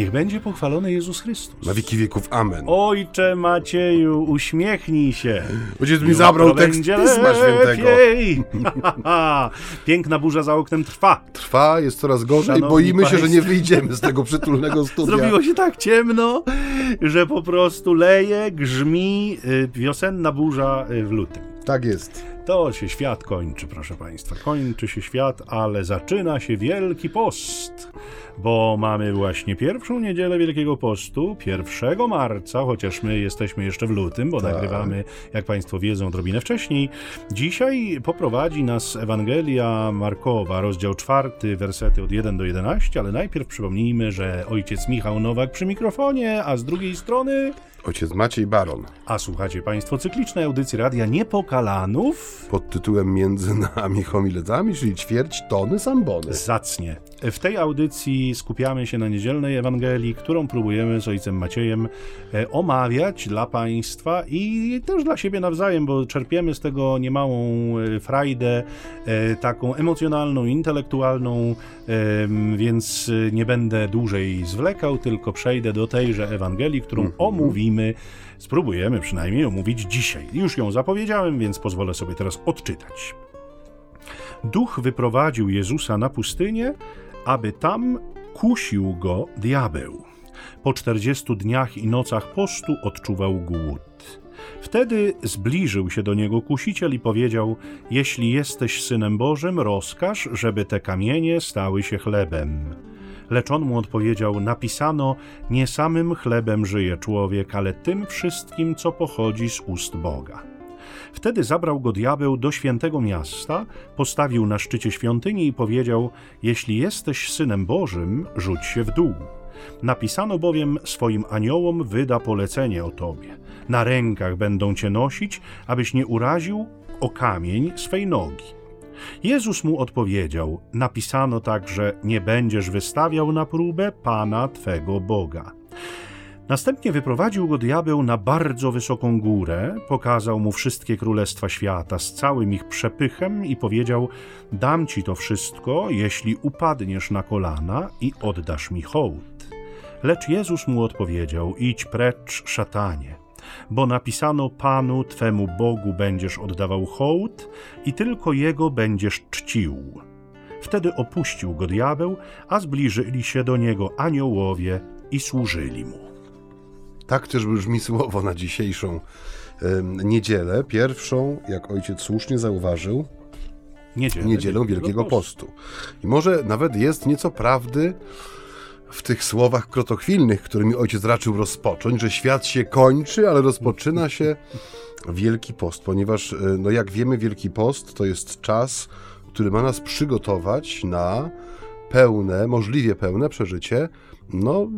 Niech będzie pochwalony Jezus Chrystus. Na wieki wieków. Amen. Ojcze Macieju, uśmiechnij się. Ojciec mi zabrał tekst Pisma Świętego. Piękna burza za oknem trwa. Trwa, jest coraz gorzej. Szanowni Boimy się, że nie państwo. wyjdziemy z tego przytulnego studia. Zrobiło się tak ciemno, że po prostu leje, grzmi y, wiosenna burza y, w lutym. Tak jest. To się świat kończy, proszę Państwa. Kończy się świat, ale zaczyna się Wielki Post, bo mamy właśnie pierwszą niedzielę Wielkiego Postu, 1 marca, chociaż my jesteśmy jeszcze w lutym, bo Tak. nagrywamy, jak Państwo wiedzą, odrobinę wcześniej. Dzisiaj poprowadzi nas Ewangelia Markowa, rozdział 4, wersety od 1 do 11, ale najpierw przypomnijmy, że ojciec Michał Nowak przy mikrofonie, a z drugiej strony... Ojciec Maciej Baron A słuchacie Państwo cyklicznej audycji Radia Niepokalanów. pod tytułem Między nami homiletami, czyli ćwierć tony sambony. Zacnie. W tej audycji skupiamy się na niedzielnej Ewangelii, którą próbujemy z ojcem Maciejem e, omawiać dla Państwa i też dla siebie nawzajem, bo czerpiemy z tego niemałą e, frajdę, e, taką emocjonalną, intelektualną, więc nie będę dłużej zwlekał, tylko przejdę do tejże Ewangelii, którą omówimy. Spróbujemy przynajmniej omówić dzisiaj. Już ją zapowiedziałem, więc pozwolę sobie teraz odczytać. Duch wyprowadził Jezusa na pustynię, aby tam kusił go diabeł. Po czterdziestu dniach i nocach postu odczuwał głód. Wtedy zbliżył się do niego kusiciel i powiedział: Jeśli jesteś synem Bożym, rozkaż, żeby te kamienie stały się chlebem. Lecz on mu odpowiedział: Napisano: Nie samym chlebem żyje człowiek, ale tym wszystkim, co pochodzi z ust Boga. Wtedy zabrał go diabeł do świętego miasta, postawił na szczycie świątyni i powiedział: Jeśli jesteś synem Bożym, rzuć się w dół. Napisano bowiem swoim aniołom wyda polecenie o tobie. Na rękach będą cię nosić, abyś nie uraził o kamień swej nogi. Jezus mu odpowiedział: Napisano także: Nie będziesz wystawiał na próbę Pana Twego Boga. Następnie wyprowadził go diabeł na bardzo wysoką górę, pokazał mu wszystkie królestwa świata z całym ich przepychem i powiedział: Dam ci to wszystko, jeśli upadniesz na kolana i oddasz mi hołd. Lecz Jezus mu odpowiedział: Idź precz, szatanie, bo napisano Panu Twemu Bogu będziesz oddawał hołd i tylko Jego będziesz czcił. Wtedy opuścił go diabeł, a zbliżyli się do niego aniołowie i służyli mu. Tak też brzmi słowo na dzisiejszą niedzielę. Pierwszą, jak ojciec słusznie zauważył, Niedzielę, niedzielą Wielkiego Postu. I może nawet jest nieco prawdy w tych słowach krotochwilnych, którymi ojciec raczył rozpocząć, że świat się kończy, ale rozpoczyna się Wielki Post, ponieważ, e, no jak wiemy, Wielki Post to jest czas, który ma nas przygotować na pełne, możliwie pełne przeżycie no,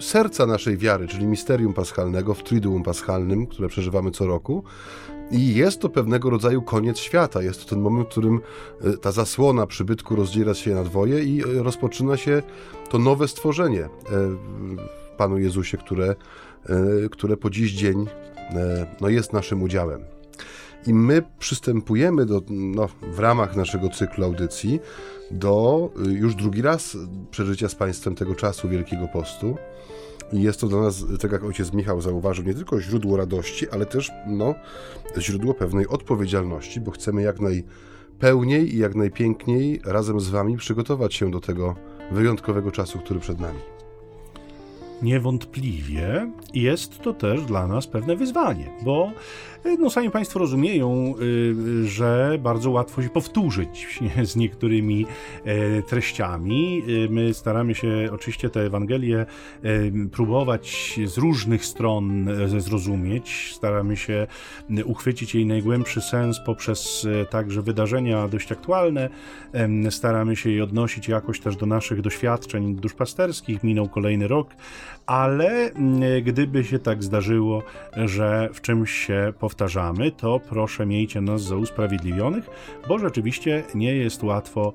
serca naszej wiary, czyli misterium paschalnego w Triduum Paschalnym, które przeżywamy co roku. I jest to pewnego rodzaju koniec świata. Jest to ten moment, w którym e, ta zasłona przybytku rozdziela się na dwoje i e, rozpoczyna się to nowe stworzenie e, w Panu Jezusie, które, które po dziś dzień no, jest naszym udziałem. I my przystępujemy do, no, w ramach naszego cyklu audycji do y, już drugi raz przeżycia z Państwem tego czasu Wielkiego Postu. I jest to dla nas, tak jak ojciec Michał zauważył, nie tylko źródło radości, ale też no, źródło pewnej odpowiedzialności, bo chcemy jak najpełniej i jak najpiękniej razem z Wami przygotować się do tego wyjątkowego czasu, który przed nami. Niewątpliwie jest to też dla nas pewne wyzwanie, bo no, sami Państwo rozumieją, y, że bardzo łatwo się powtórzyć z niektórymi e, treściami. Y, My staramy się oczywiście tę Ewangelię e, próbować z różnych stron e, zrozumieć, staramy się uchwycić jej najgłębszy sens poprzez także wydarzenia dość aktualne, staramy się jej odnosić jakoś też do naszych doświadczeń duszpasterskich. Minął kolejny rok, ale mm, gdyby się tak zdarzyło, że w czymś się powtarzamy, to proszę miejcie nas za usprawiedliwionych, bo rzeczywiście nie jest łatwo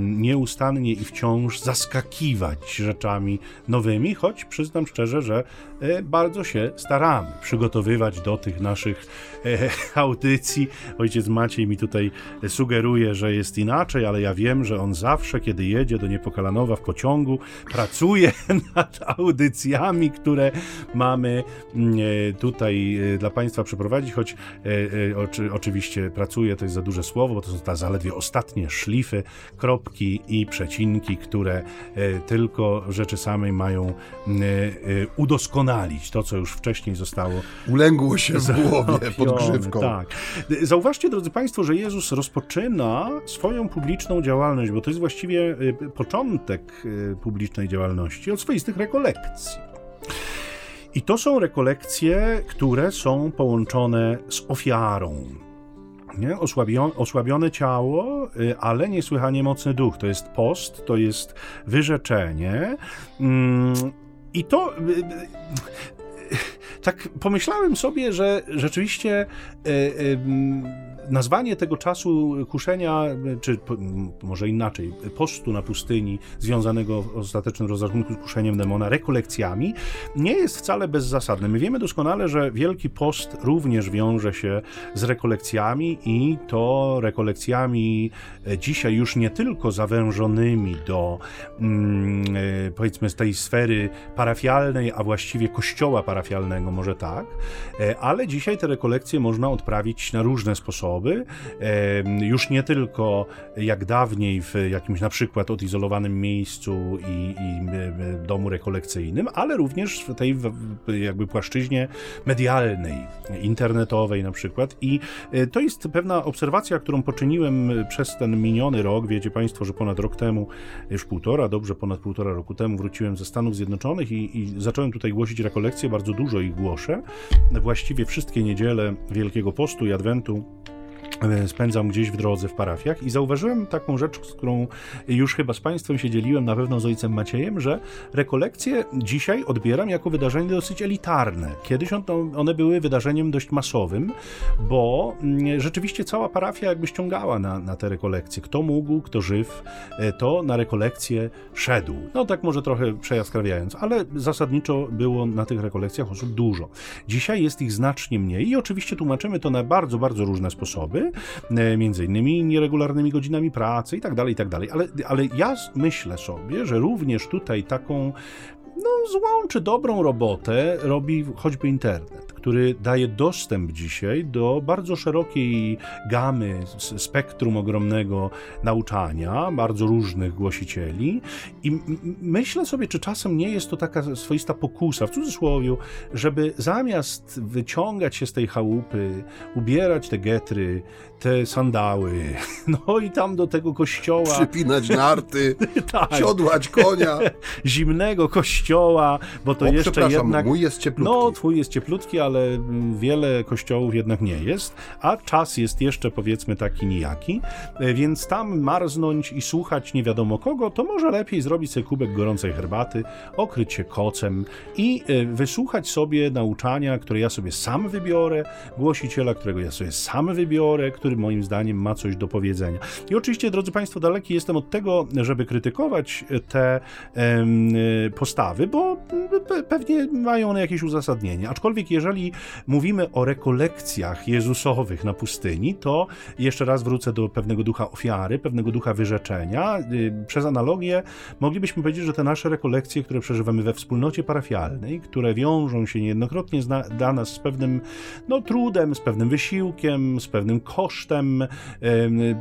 nieustannie i wciąż zaskakiwać rzeczami nowymi, choć przyznam szczerze, że e, bardzo się staramy przygotowywać do tych naszych e, audycji. Ojciec Maciej mi tutaj sugeruje, że jest inaczej, ale ja wiem, że on zawsze, kiedy jedzie do Niepokalanowa w pociągu, pracuje nad audycjami, które mamy mm, tutaj dla Państwa przeprowadzić, choć oczywiście pracuje, to jest za duże słowo, bo to są ta zaledwie ostatnie szlify, kropki i przecinki, które tylko rzeczy samej mają udoskonalić to, co już wcześniej zostało. Ulęgło się w głowie pod grzywką. Tak. Zauważcie, drodzy Państwo, że Jezus rozpoczyna swoją publiczną działalność, bo to jest właściwie początek publicznej działalności od swoistych rekolekcji. I to są rekolekcje, które są połączone z ofiarą. Nie? Osłabione, osłabione ciało, y, ale niesłychanie mocny duch. To jest post, to jest wyrzeczenie. Mm, i to tak pomyślałem sobie, że rzeczywiście e, nazwanie tego czasu kuszenia, czy może inaczej, postu na pustyni, związanego w ostatecznym rozrachunku z kuszeniem demona, rekolekcjami, nie jest wcale bezzasadne. My wiemy doskonale, że Wielki Post również wiąże się z rekolekcjami i to rekolekcjami e, dzisiaj już nie tylko zawężonymi do mm, e, powiedzmy z tej sfery parafialnej, a właściwie kościoła parafialnego, może tak, e, ale dzisiaj te rekolekcje można odprawić na różne sposoby już nie tylko jak dawniej w jakimś na przykład odizolowanym miejscu i, i domu rekolekcyjnym, ale również w tej jakby płaszczyźnie medialnej, internetowej na przykład. I e, to jest pewna obserwacja, którą poczyniłem przez ten miniony rok. Wiecie Państwo, że ponad rok temu, już półtora, dobrze ponad półtora roku temu wróciłem ze Stanów Zjednoczonych i, i zacząłem tutaj głosić rekolekcje, bardzo dużo ich głoszę. Właściwie wszystkie niedziele Wielkiego Postu i Adwentu spędzam gdzieś w drodze w parafiach i zauważyłem taką rzecz, z którą już chyba z Państwem się dzieliłem, na pewno z ojcem Maciejem, że rekolekcje dzisiaj odbieram jako wydarzenie dosyć elitarne. Kiedyś one były wydarzeniem dość masowym, bo mm, rzeczywiście cała parafia jakby ściągała na, na te rekolekcje. Kto mógł, kto żyw, e, to na rekolekcje szedł. No tak może trochę przejaskrawiając, ale zasadniczo było na tych rekolekcjach osób dużo. Dzisiaj jest ich znacznie mniej i oczywiście tłumaczymy to na bardzo, bardzo różne sposoby. E, między innymi nieregularnymi godzinami pracy i tak dalej, i tak dalej. Ale, ale ja myślę sobie, że również tutaj taką no, złą czy dobrą robotę robi choćby internet który daje dostęp dzisiaj do bardzo szerokiej gamy, spektrum ogromnego nauczania, bardzo różnych głosicieli. I myślę sobie, czy czasem nie jest to taka swoista pokusa, w cudzysłowie, żeby zamiast wyciągać się z tej chałupy, ubierać te getry, te sandały, no i tam do tego kościoła. Przypinać narty, tak. siodłać konia. Zimnego kościoła, bo to o, jeszcze jednak. Mój jest cieplutki. No, twój jest cieplutki, ale wiele kościołów jednak nie jest, a czas jest jeszcze powiedzmy taki nijaki, e, więc tam marznąć i słuchać nie wiadomo kogo, to może lepiej zrobić sobie kubek gorącej herbaty, okryć się kocem i e, wysłuchać sobie nauczania, które ja sobie sam wybiorę, głosiciela, którego ja sobie sam wybiorę, który moim zdaniem ma coś do powiedzenia. I oczywiście, drodzy Państwo, daleki jestem od tego, żeby krytykować te e, postawy, bo pewnie mają one jakieś uzasadnienie. Aczkolwiek, jeżeli mówimy o rekolekcjach Jezusowych na pustyni, to jeszcze raz wrócę do pewnego ducha ofiary, pewnego ducha wyrzeczenia. Y, przez analogię moglibyśmy powiedzieć, że te nasze rekolekcje, które przeżywamy we wspólnocie parafialnej, które wiążą się niejednokrotnie dla nas z pewnym no, trudem, z pewnym wysiłkiem, z pewnym kosztem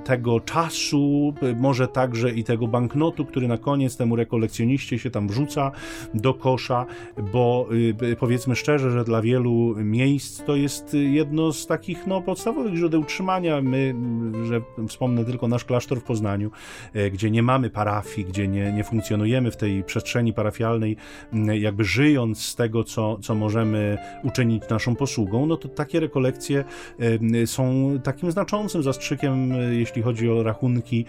tego czasu, może także i tego banknotu, który na koniec temu rekolekcjoniście się tam wrzuca do kosza, bo y, powiedzmy szczerze, że dla wielu miejsc to jest jedno z takich no, podstawowych źródeł utrzymania. My, że wspomnę tylko nasz klasztor w Poznaniu, e, gdzie nie mamy parafii, gdzie nie, nie funkcjonujemy w tej przestrzeni parafialnej, jakby żyjąc z tego, co, co możemy uczynić naszą posługą, no to takie rekolekcje są takim znaczącym zastrzykiem, e, jeśli chodzi o rachunki,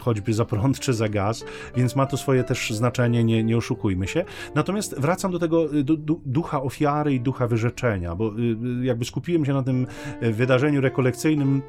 choćby za prąd czy za gaz, więc ma to swoje też znaczenie, nie, nie oszukujmy się. Natomiast wracam do tego do, do, ducha ofiary i ducha wyrzeczenia, bo y, y, jakby skupiłem się na tym y, wydarzeniu rekolekcyjnym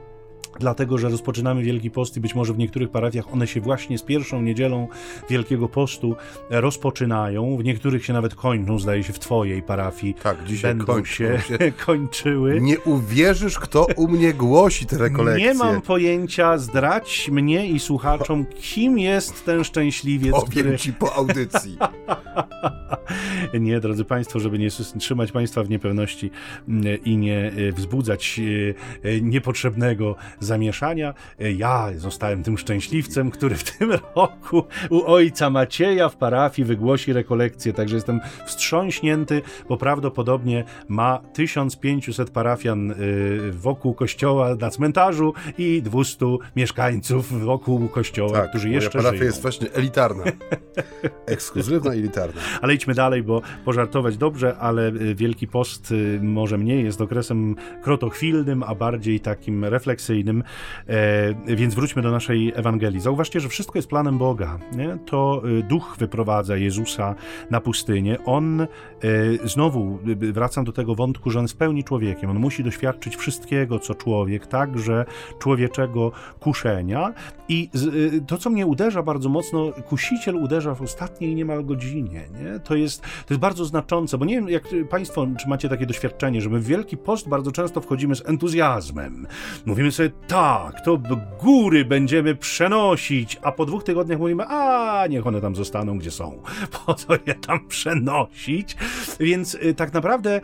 dlatego że rozpoczynamy Wielki Post i być może w niektórych parafiach one się właśnie z pierwszą niedzielą Wielkiego Postu rozpoczynają, w niektórych się nawet kończą, zdaje się w twojej parafii tak, dzisiaj będą kończą się, się kończyły. Nie uwierzysz, kto u mnie głosi te rekolekcje. Nie mam pojęcia, zdrać mnie i słuchaczom, kim jest ten szczęśliwiec, Powiem który... ci po audycji. nie, drodzy Państwo, żeby nie trzymać Państwa w niepewności mm, i nie e, wzbudzać e, e, niepotrzebnego zamieszania. Ja zostałem tym szczęśliwcem, który w tym roku u ojca Macieja w parafii wygłosi rekolekcję, także jestem wstrząśnięty, bo prawdopodobnie ma 1500 parafian wokół kościoła na cmentarzu i 200 mieszkańców wokół kościoła, tak, którzy jeszcze parafia żyją. jest właśnie elitarna. Ekskluzywna i elitarna. Ale idźmy dalej, bo pożartować dobrze, ale Wielki Post może mniej jest okresem krotochwilnym, a bardziej takim refleksyjnym. E, więc wróćmy do naszej Ewangelii. Zauważcie, że wszystko jest planem Boga. Nie? To Duch wyprowadza Jezusa na pustynię. On e, znowu wracam do tego wątku, że on jest pełni człowiekiem. On musi doświadczyć wszystkiego, co człowiek, także człowieczego kuszenia. I to, co mnie uderza bardzo mocno, kusiciel uderza w ostatniej niemal godzinie. Nie? To, jest, to jest bardzo znaczące, bo nie wiem, jak Państwo, czy macie takie doświadczenie, że my w Wielki Post bardzo często wchodzimy z entuzjazmem. Mówimy sobie, tak, to góry będziemy przenosić, a po dwóch tygodniach mówimy, a niech one tam zostaną, gdzie są. Po co je tam przenosić? Więc tak naprawdę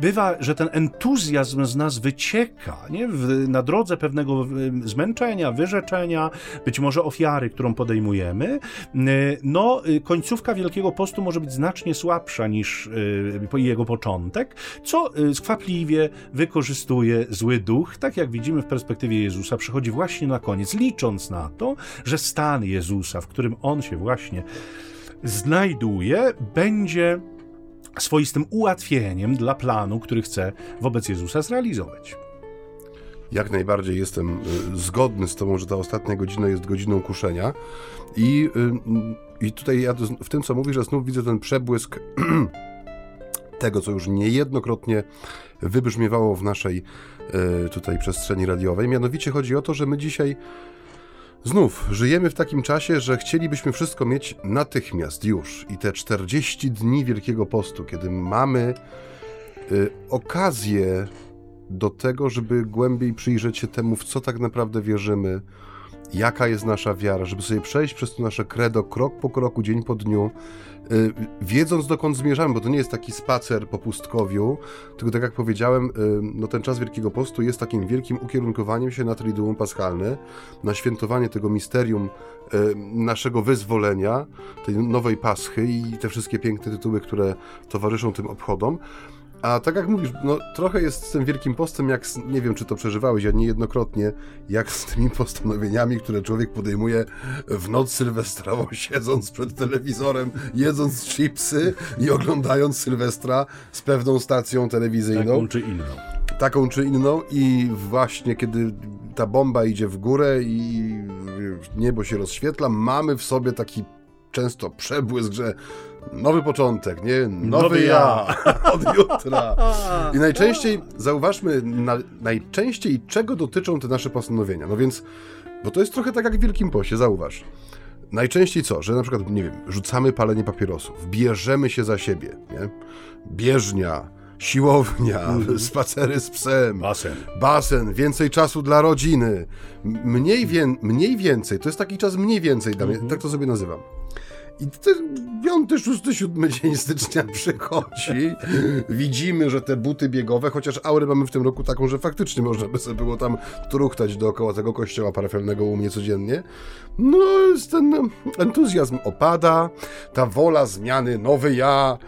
bywa, że ten entuzjazm z nas wycieka nie? W, na drodze pewnego zmęczenia, wyrzeczenia, być może ofiary, którą podejmujemy. No, końcówka Wielkiego Postu może być znacznie słabsza niż jego początek, co skwapliwie wykorzystuje zły duch, tak jak widzimy w perspektywie Jezusa, przychodzi właśnie na koniec, licząc na to, że stan Jezusa, w którym on się właśnie znajduje, będzie swoistym ułatwieniem dla planu, który chce wobec Jezusa zrealizować. Jak najbardziej jestem zgodny z Tobą, że ta ostatnia godzina jest godziną kuszenia. I, i tutaj ja w tym, co mówisz, że znów widzę ten przebłysk tego, co już niejednokrotnie wybrzmiewało w naszej tutaj przestrzeni radiowej. Mianowicie chodzi o to, że my dzisiaj Znów żyjemy w takim czasie, że chcielibyśmy wszystko mieć natychmiast, już. I te 40 dni Wielkiego Postu, kiedy mamy y, okazję do tego, żeby głębiej przyjrzeć się temu, w co tak naprawdę wierzymy, jaka jest nasza wiara, żeby sobie przejść przez to nasze credo krok po kroku, dzień po dniu, yy, wiedząc dokąd zmierzamy, bo to nie jest taki spacer po pustkowiu, tylko tak jak powiedziałem, yy, no ten czas Wielkiego Postu jest takim wielkim ukierunkowaniem się na Triduum Paschalne, na świętowanie tego misterium yy, naszego wyzwolenia, tej nowej Paschy i te wszystkie piękne tytuły, które towarzyszą tym obchodom. A tak jak mówisz, no trochę jest z tym Wielkim Postem, jak, z, nie wiem czy to przeżywałeś, a niejednokrotnie, jak z tymi postanowieniami, które człowiek podejmuje w noc sylwestrową, siedząc przed telewizorem, jedząc chipsy i oglądając Sylwestra z pewną stacją telewizyjną. Taką czy inną. Taką czy inną i właśnie kiedy ta bomba idzie w górę i niebo się rozświetla, mamy w sobie taki często przebłysk, że nowy początek, nie? Nowy, nowy ja. ja od jutra. I najczęściej, zauważmy, na, najczęściej czego dotyczą te nasze postanowienia. No więc, bo to jest trochę tak jak w Wielkim Poście, zauważ. Najczęściej co? Że na przykład, nie wiem, rzucamy palenie papierosów, bierzemy się za siebie, nie? Bieżnia, siłownia, mm. spacery z psem, basen. basen, więcej czasu dla rodziny, mniej, wie, mniej więcej, to jest taki czas mniej więcej dla mnie, mm -hmm. tak to sobie nazywam. I ten piąty, szósty, siódmy dzień stycznia przychodzi. Widzimy, że te buty biegowe, chociaż aurę mamy w tym roku taką, że faktycznie można by sobie było tam truchtać dookoła tego kościoła parafialnego u mnie codziennie. No, ten entuzjazm opada, ta wola zmiany, nowy ja,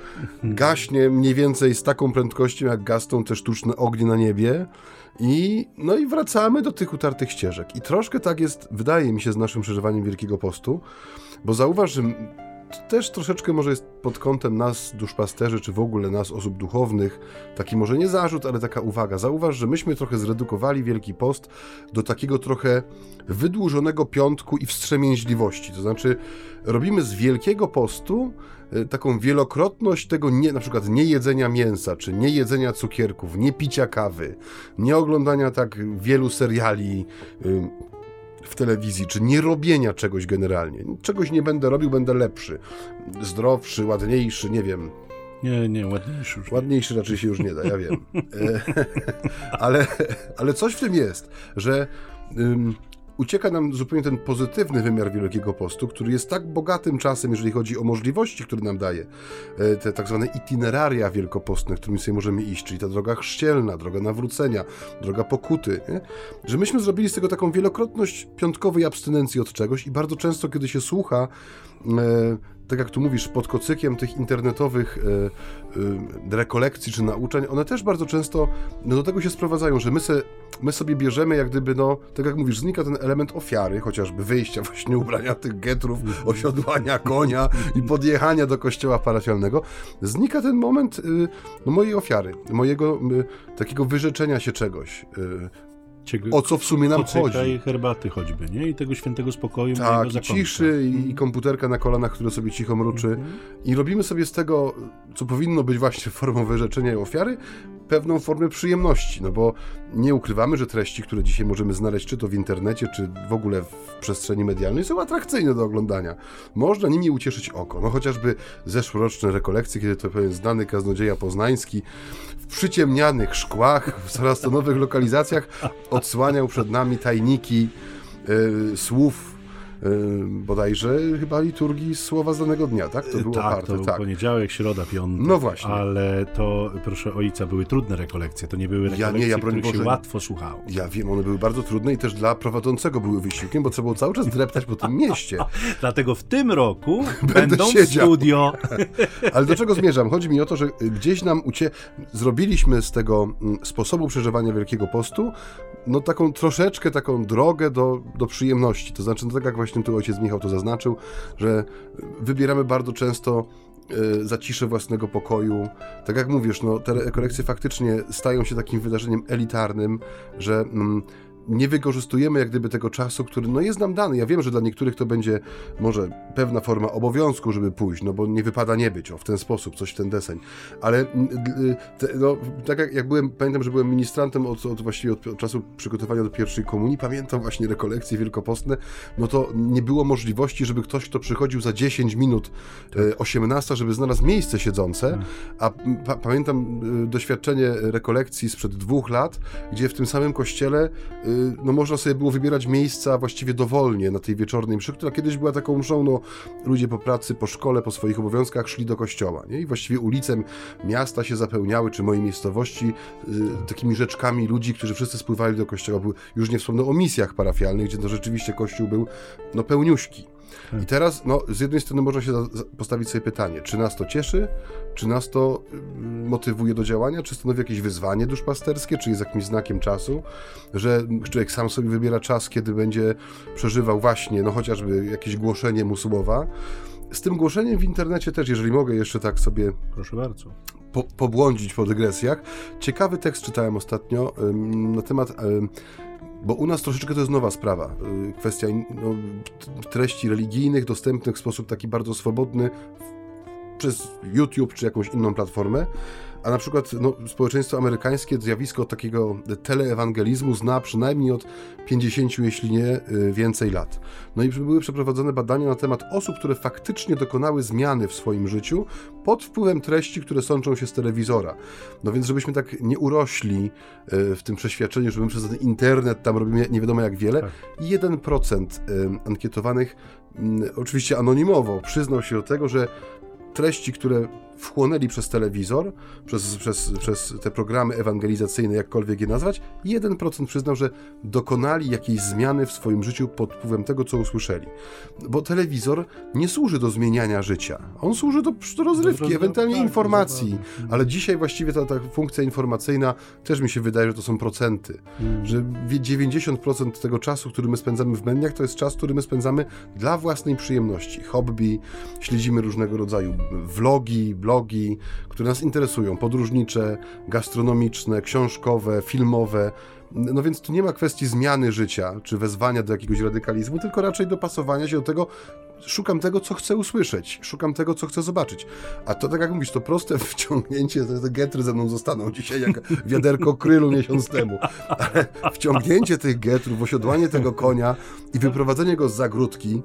gaśnie mniej więcej z taką prędkością, jak gasną te sztuczne ognie na niebie. I, no i wracamy do tych utartych ścieżek. I troszkę tak jest, wydaje mi się, z naszym przeżywaniem Wielkiego Postu, bo zauważ, że też troszeczkę może jest pod kątem nas, duszpasterzy, czy w ogóle nas, osób duchownych, taki może nie zarzut, ale taka uwaga. Zauważ, że myśmy trochę zredukowali Wielki Post do takiego trochę wydłużonego piątku i wstrzemięźliwości. To znaczy, robimy z Wielkiego Postu e, taką wielokrotność tego nie, na przykład nie jedzenia mięsa, czy nie jedzenia cukierków, nie picia kawy, nie oglądania tak wielu seriali, w telewizji, czy nie robienia czegoś generalnie. Czegoś nie będę robił, będę lepszy, zdrowszy, ładniejszy, nie wiem. Nie, nie, ładniejszy już. Ładniejszy raczej się już nie da, ja wiem. E, ale, ale coś w tym jest, że ucieka nam zupełnie ten pozytywny wymiar Wielkiego Postu, który jest tak bogatym czasem, jeżeli chodzi o możliwości, które nam daje. E, te tak zwane itineraria wielkopostne, którymi sobie możemy iść, czyli ta droga chrzcielna, droga nawrócenia, droga pokuty, nie? że myśmy zrobili z tego taką wielokrotność piątkowej abstynencji od czegoś i bardzo często, kiedy się słucha tak jak tu mówisz, pod kocykiem tych internetowych e, e, rekolekcji czy nauczeń, one też bardzo często no, do tego się sprowadzają, że my, se, my sobie bierzemy jak gdyby, no, tak jak mówisz, znika ten element ofiary, chociażby wyjścia właśnie ubrania tych getrów, osiodłania konia i podjechania do kościoła parafialnego, znika ten moment y, no, mojej ofiary, mojego y, takiego wyrzeczenia się czegoś, y, o co w sumie nam chodzi. i herbaty choćby, nie? I tego świętego spokoju. Tak, i ciszy, i, i, komputerka na kolanach, które sobie cicho mruczy. Mm -hmm. I robimy sobie z tego, co powinno być właśnie formą wyrzeczenia i ofiary, pewną formę przyjemności, no bo nie ukrywamy, że treści, które dzisiaj możemy znaleźć, czy to w internecie, czy w ogóle w przestrzeni medialnej, są atrakcyjne do oglądania. Można nimi ucieszyć oko. No chociażby zeszłoroczne rekolekcje, kiedy to pewien znany kaznodzieja poznański w przyciemnianych szkłach, w coraz to nowych lokalizacjach odsłaniał przed nami tajniki y, słów bodajże chyba liturgii słowa z danego dnia, tak? To było tak, oparte, to był tak. poniedziałek, środa, piątek. No właśnie. Ale to, proszę ojca, były trudne rekolekcje. To nie były rekolekcje, ja nie, ja których Boże, się łatwo słuchało. Ja wiem, one były bardzo trudne i też dla prowadzącego były wysiłkiem, bo trzeba było cały czas dreptać po tym mieście. Dlatego w tym roku będą siedział. studio. Ale do czego zmierzam? Chodzi mi o to, że gdzieś nam ucie... zrobiliśmy z tego mm, sposobu przeżywania Wielkiego Postu no taką troszeczkę taką drogę do, do przyjemności. To znaczy, no tak jak właśnie tu ojciec Michał to zaznaczył, że wybieramy bardzo często y, zaciszę własnego pokoju. Tak jak mówisz, no, te rekolekcje faktycznie stają się takim wydarzeniem elitarnym, że mm, nie wykorzystujemy jak gdyby tego czasu, który no jest nam dany. Ja wiem, że dla niektórych to będzie może pewna forma obowiązku, żeby pójść, no bo nie wypada nie być, o w ten sposób, coś w ten deseń. Ale te, no, tak jak, jak, byłem, pamiętam, że byłem ministrantem od, od właściwie od, od, czasu przygotowania do pierwszej komunii, pamiętam właśnie rekolekcje wielkopostne, no to nie było możliwości, żeby ktoś, kto przychodził za 10 minut, tak. 18, żeby znalazł miejsce siedzące, tak. a pa, pamiętam e, doświadczenie rekolekcji sprzed dwóch lat, gdzie w tym samym kościele e, no można sobie było wybierać miejsca właściwie dowolnie na tej wieczornej mszy, która kiedyś była taką mszą, no ludzie po pracy, po szkole, po swoich obowiązkach szli do kościoła, nie? I właściwie ulice miasta się zapełniały, czy mojej miejscowości, y, takimi rzeczkami ludzi, którzy wszyscy spływali do kościoła. Już nie wspomnę o misjach parafialnych, gdzie to rzeczywiście kościół był, no pełniuśki. I teraz, no, z jednej strony można się postawić sobie pytanie, czy nas to cieszy, czy nas to y, motywuje do działania, czy stanowi jakieś wyzwanie duszpasterskie, czy jest jakimś znakiem czasu, że człowiek sam sobie wybiera czas, kiedy będzie przeżywał właśnie, no chociażby jakieś głoszenie mu słowa. Z tym głoszeniem w internecie też, jeżeli mogę jeszcze tak sobie... Proszę bardzo. Po, pobłądzić po dygresjach. Ciekawy tekst czytałem ostatnio na temat bo u nas troszeczkę to jest nowa sprawa. Y, kwestia no, treści religijnych dostępnych w sposób taki bardzo swobodny przez YouTube czy jakąś inną platformę. A na przykład no, społeczeństwo amerykańskie zjawisko takiego teleewangelizmu zna przynajmniej od 50, jeśli nie y, więcej lat. No i były przeprowadzone badania na temat osób, które faktycznie dokonały zmiany w swoim życiu pod wpływem treści, które sączą się z telewizora. No więc, żebyśmy tak nie urośli y, w tym przeświadczeniu, że my przez ten internet tam robimy nie wiadomo jak wiele, tak. 1% y, ankietowanych, mm, oczywiście anonimowo, przyznał się do tego, że treści, które wchłonęli przez telewizor, przez, przez, przez te programy ewangelizacyjne, jakkolwiek je nazwać, 1% przyznał, że dokonali jakiejś zmiany w swoim życiu pod wpływem tego, co usłyszeli. Bo telewizor nie służy do zmieniania życia. On służy do, do rozrywki, ewentualnie tak, informacji. Ale dzisiaj właściwie ta, ta funkcja informacyjna też mi się wydaje, że to są procenty. Mm. Że 90% tego czasu, który my spędzamy w mediach, to jest czas, który my spędzamy dla własnej przyjemności. Hobby, śledzimy różnego rodzaju vlogi, blogi, które nas interesują, podróżnicze, gastronomiczne, książkowe, filmowe. No więc tu nie ma kwestii zmiany życia, czy wezwania do jakiegoś radykalizmu, tylko raczej dopasowania się do tego, szukam tego, co chcę usłyszeć, szukam tego, co chcę zobaczyć. A to, tak jak mówisz, to proste wciągnięcie, te, te getry ze mną zostaną dzisiaj jak wiaderko krylu miesiąc temu, ale wciągnięcie tych getrów, osiodłanie tego konia i wyprowadzenie go z zagródki,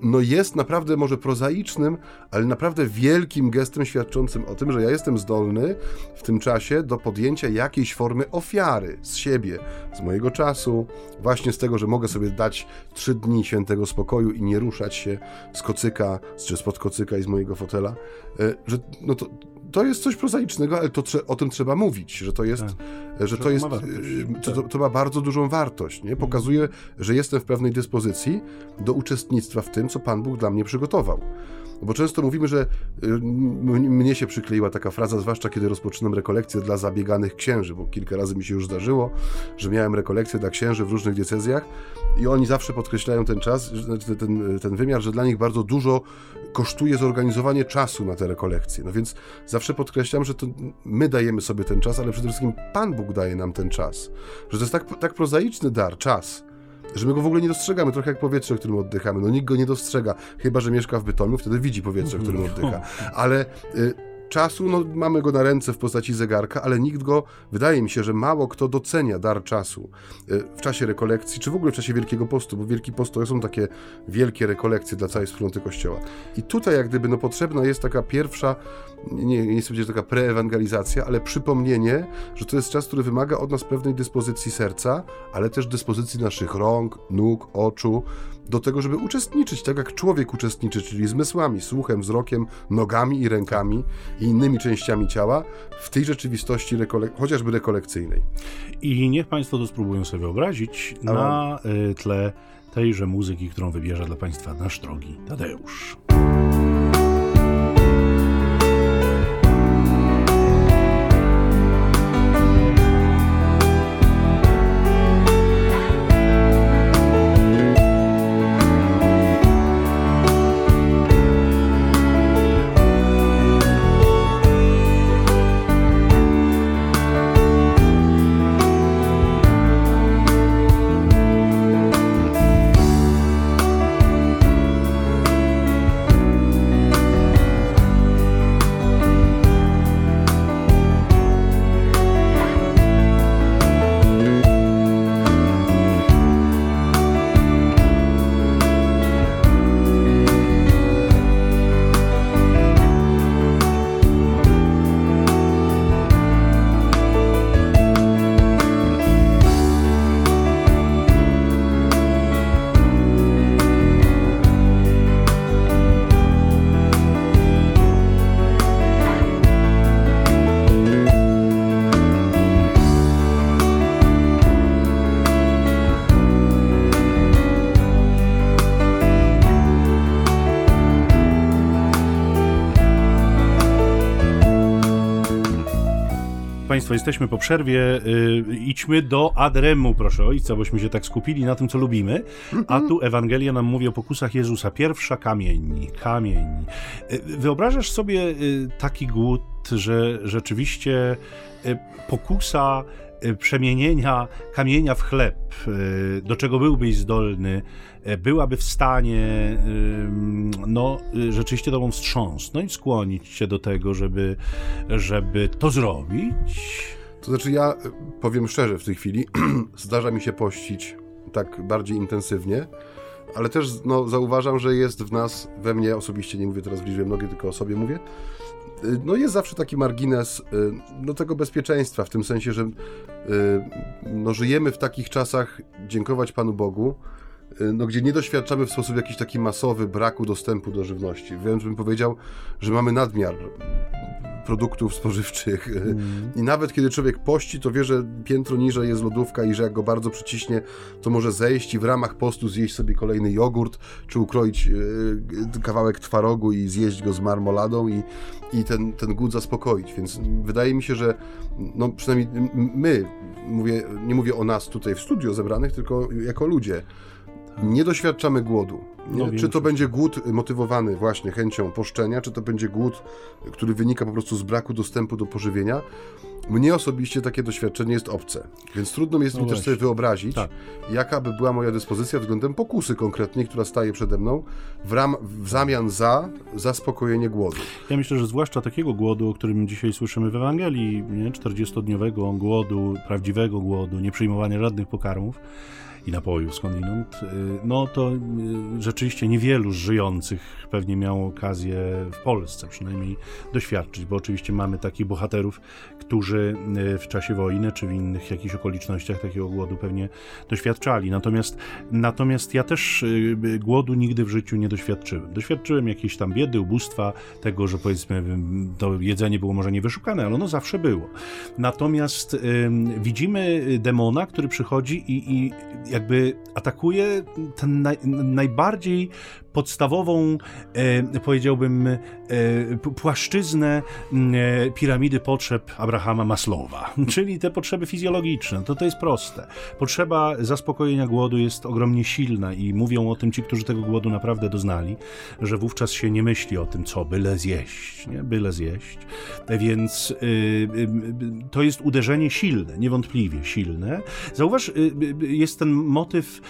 no jest naprawdę może prozaicznym, ale naprawdę wielkim gestem świadczącym o tym, że ja jestem zdolny w tym czasie do podjęcia jakiejś formy ofiary z siebie, z mojego czasu, właśnie z tego, że mogę sobie dać trzy dni świętego spokoju i nie ruszać się z kocyka, czy spod kocyka i z mojego fotela, e, że no to, to jest coś prozaicznego, ale to, o tym trzeba mówić, że to jest, tak. że to, jest, ma e, to, to, ma bardzo dużą wartość, nie? Pokazuje, że jestem w pewnej dyspozycji do uczestnictwa w tym, co Pan Bóg dla mnie przygotował. Bo często mówimy, że y, mnie się przykleiła taka fraza, zwłaszcza kiedy rozpoczynam rekolekcje dla zabieganych księży, bo kilka razy mi się już zdarzyło, że miałem rekolekcje dla księży w różnych diecezjach i oni zawsze podkreślają ten czas, znaczy ten, ten wymiar, że dla nich bardzo dużo kosztuje zorganizowanie czasu na te rekolekcje. No więc zawsze podkreślam, że to my dajemy sobie ten czas, ale przede wszystkim Pan Bóg daje nam ten czas. Że to jest tak, tak prozaiczny dar, czas że my go w ogóle nie dostrzegamy, trochę jak powietrze, którym oddychamy. No nikt go nie dostrzega, chyba że mieszka w Bytomiu, wtedy widzi powietrze, którym mhm. oddycha. Ale y, czasu, no mamy go na ręce w postaci zegarka, ale nikt go, wydaje mi się, że mało kto docenia dar czasu y, w czasie rekolekcji, czy w ogóle w czasie Wielkiego Postu, bo Wielki Post to są takie wielkie rekolekcje dla całej wspólnoty Kościoła. I tutaj jak gdyby no potrzebna jest taka pierwsza, nie, nie chcę powiedzieć, taka preewangelizacja, ale przypomnienie, że to jest czas, który wymaga od nas pewnej dyspozycji serca, ale też dyspozycji naszych rąk, nóg, oczu, do tego, żeby uczestniczyć tak jak człowiek uczestniczy, czyli zmysłami, słuchem, wzrokiem, nogami i rękami i innymi częściami ciała w tej rzeczywistości rekole chociażby rekolekcyjnej. I niech Państwo to spróbują sobie wyobrazić na y, tle tejże muzyki, którą wybierze dla Państwa nasz drogi Tadeusz. Państwo, jesteśmy po przerwie. Yy, idźmy do Adremu, proszę ojca, bośmy się tak skupili na tym, co lubimy. A tu Ewangelia nam mówi o pokusach Jezusa. Pierwsza kamień, kamień. Yy, wyobrażasz sobie yy, taki głód, że rzeczywiście y, pokusa y, przemienienia kamienia w chleb, y, do czego byłbyś zdolny, byłaby w stanie no, rzeczywiście tobą wstrząsnąć, skłonić się do tego, żeby, żeby to zrobić? To znaczy ja powiem szczerze w tej chwili, zdarza mi się pościć tak bardziej intensywnie, ale też no, zauważam, że jest w nas, we mnie osobiście, nie mówię teraz w liczbie mnogiej, tylko o sobie mówię, no jest zawsze taki margines no, tego bezpieczeństwa, w tym sensie, że no, żyjemy w takich czasach, dziękować Panu Bogu, y, no, gdzie nie doświadczamy w sposób jakiś taki masowy braku dostępu do żywności. Wręcz bym powiedział, że mamy nadmiar produktów spożywczych. Mm. I nawet kiedy człowiek pości, to wie, że piętro niżej jest lodówka i że jak go bardzo przyciśnie, to może zejść i w ramach postu zjeść sobie kolejny jogurt, czy ukroić y, kawałek twarogu i zjeść go z marmoladą i, i ten, ten głód zaspokoić. Więc wydaje mi się, że no przynajmniej my, mówię, nie mówię o nas tutaj w studio zebranych, tylko jako ludzie, nie doświadczamy głodu. No, czy to będzie głód motywowany właśnie chęcią poszczenia, czy to będzie głód, który wynika po prostu z braku dostępu do pożywienia. Mnie osobiście takie doświadczenie jest obce, więc trudno jest no mi też sobie wyobrazić, tak. jaka by była moja dyspozycja względem pokusy konkretnej, która staje przede mną, w, ram, w zamian za zaspokojenie głodu. Ja myślę, że zwłaszcza takiego głodu, o którym dzisiaj słyszymy w Ewangelii, 40-dniowego głodu, prawdziwego głodu, nie przyjmowania żadnych pokarmów, i napojów skądinąd, y, no to y, rzeczywiście niewielu żyjących pewnie miało okazję w Polsce przynajmniej doświadczyć, bo oczywiście mamy takich bohaterów, którzy y, w czasie wojny czy w innych jakichś okolicznościach takiego głodu pewnie doświadczali. Natomiast, natomiast ja też głodu nigdy w życiu nie doświadczyłem. Doświadczyłem jakiejś tam biedy, ubóstwa, tego, że powiedzmy to jedzenie było może niewyszukane, ale ono zawsze było. Natomiast widzimy demona, który przychodzi i, i jakby atakuje ten naj, najbardziej podstawową, e, powiedziałbym, e, płaszczyznę e, piramidy potrzeb Abrahama Maslowa, czyli te potrzeby fizjologiczne. To to jest proste. Potrzeba zaspokojenia głodu jest ogromnie silna i mówią o tym ci, którzy tego głodu naprawdę doznali, że wówczas się nie myśli o tym, co byle zjeść, nie? byle zjeść. Więc y, y, to jest uderzenie silne, niewątpliwie silne. Zauważ, y, jest ten motyw,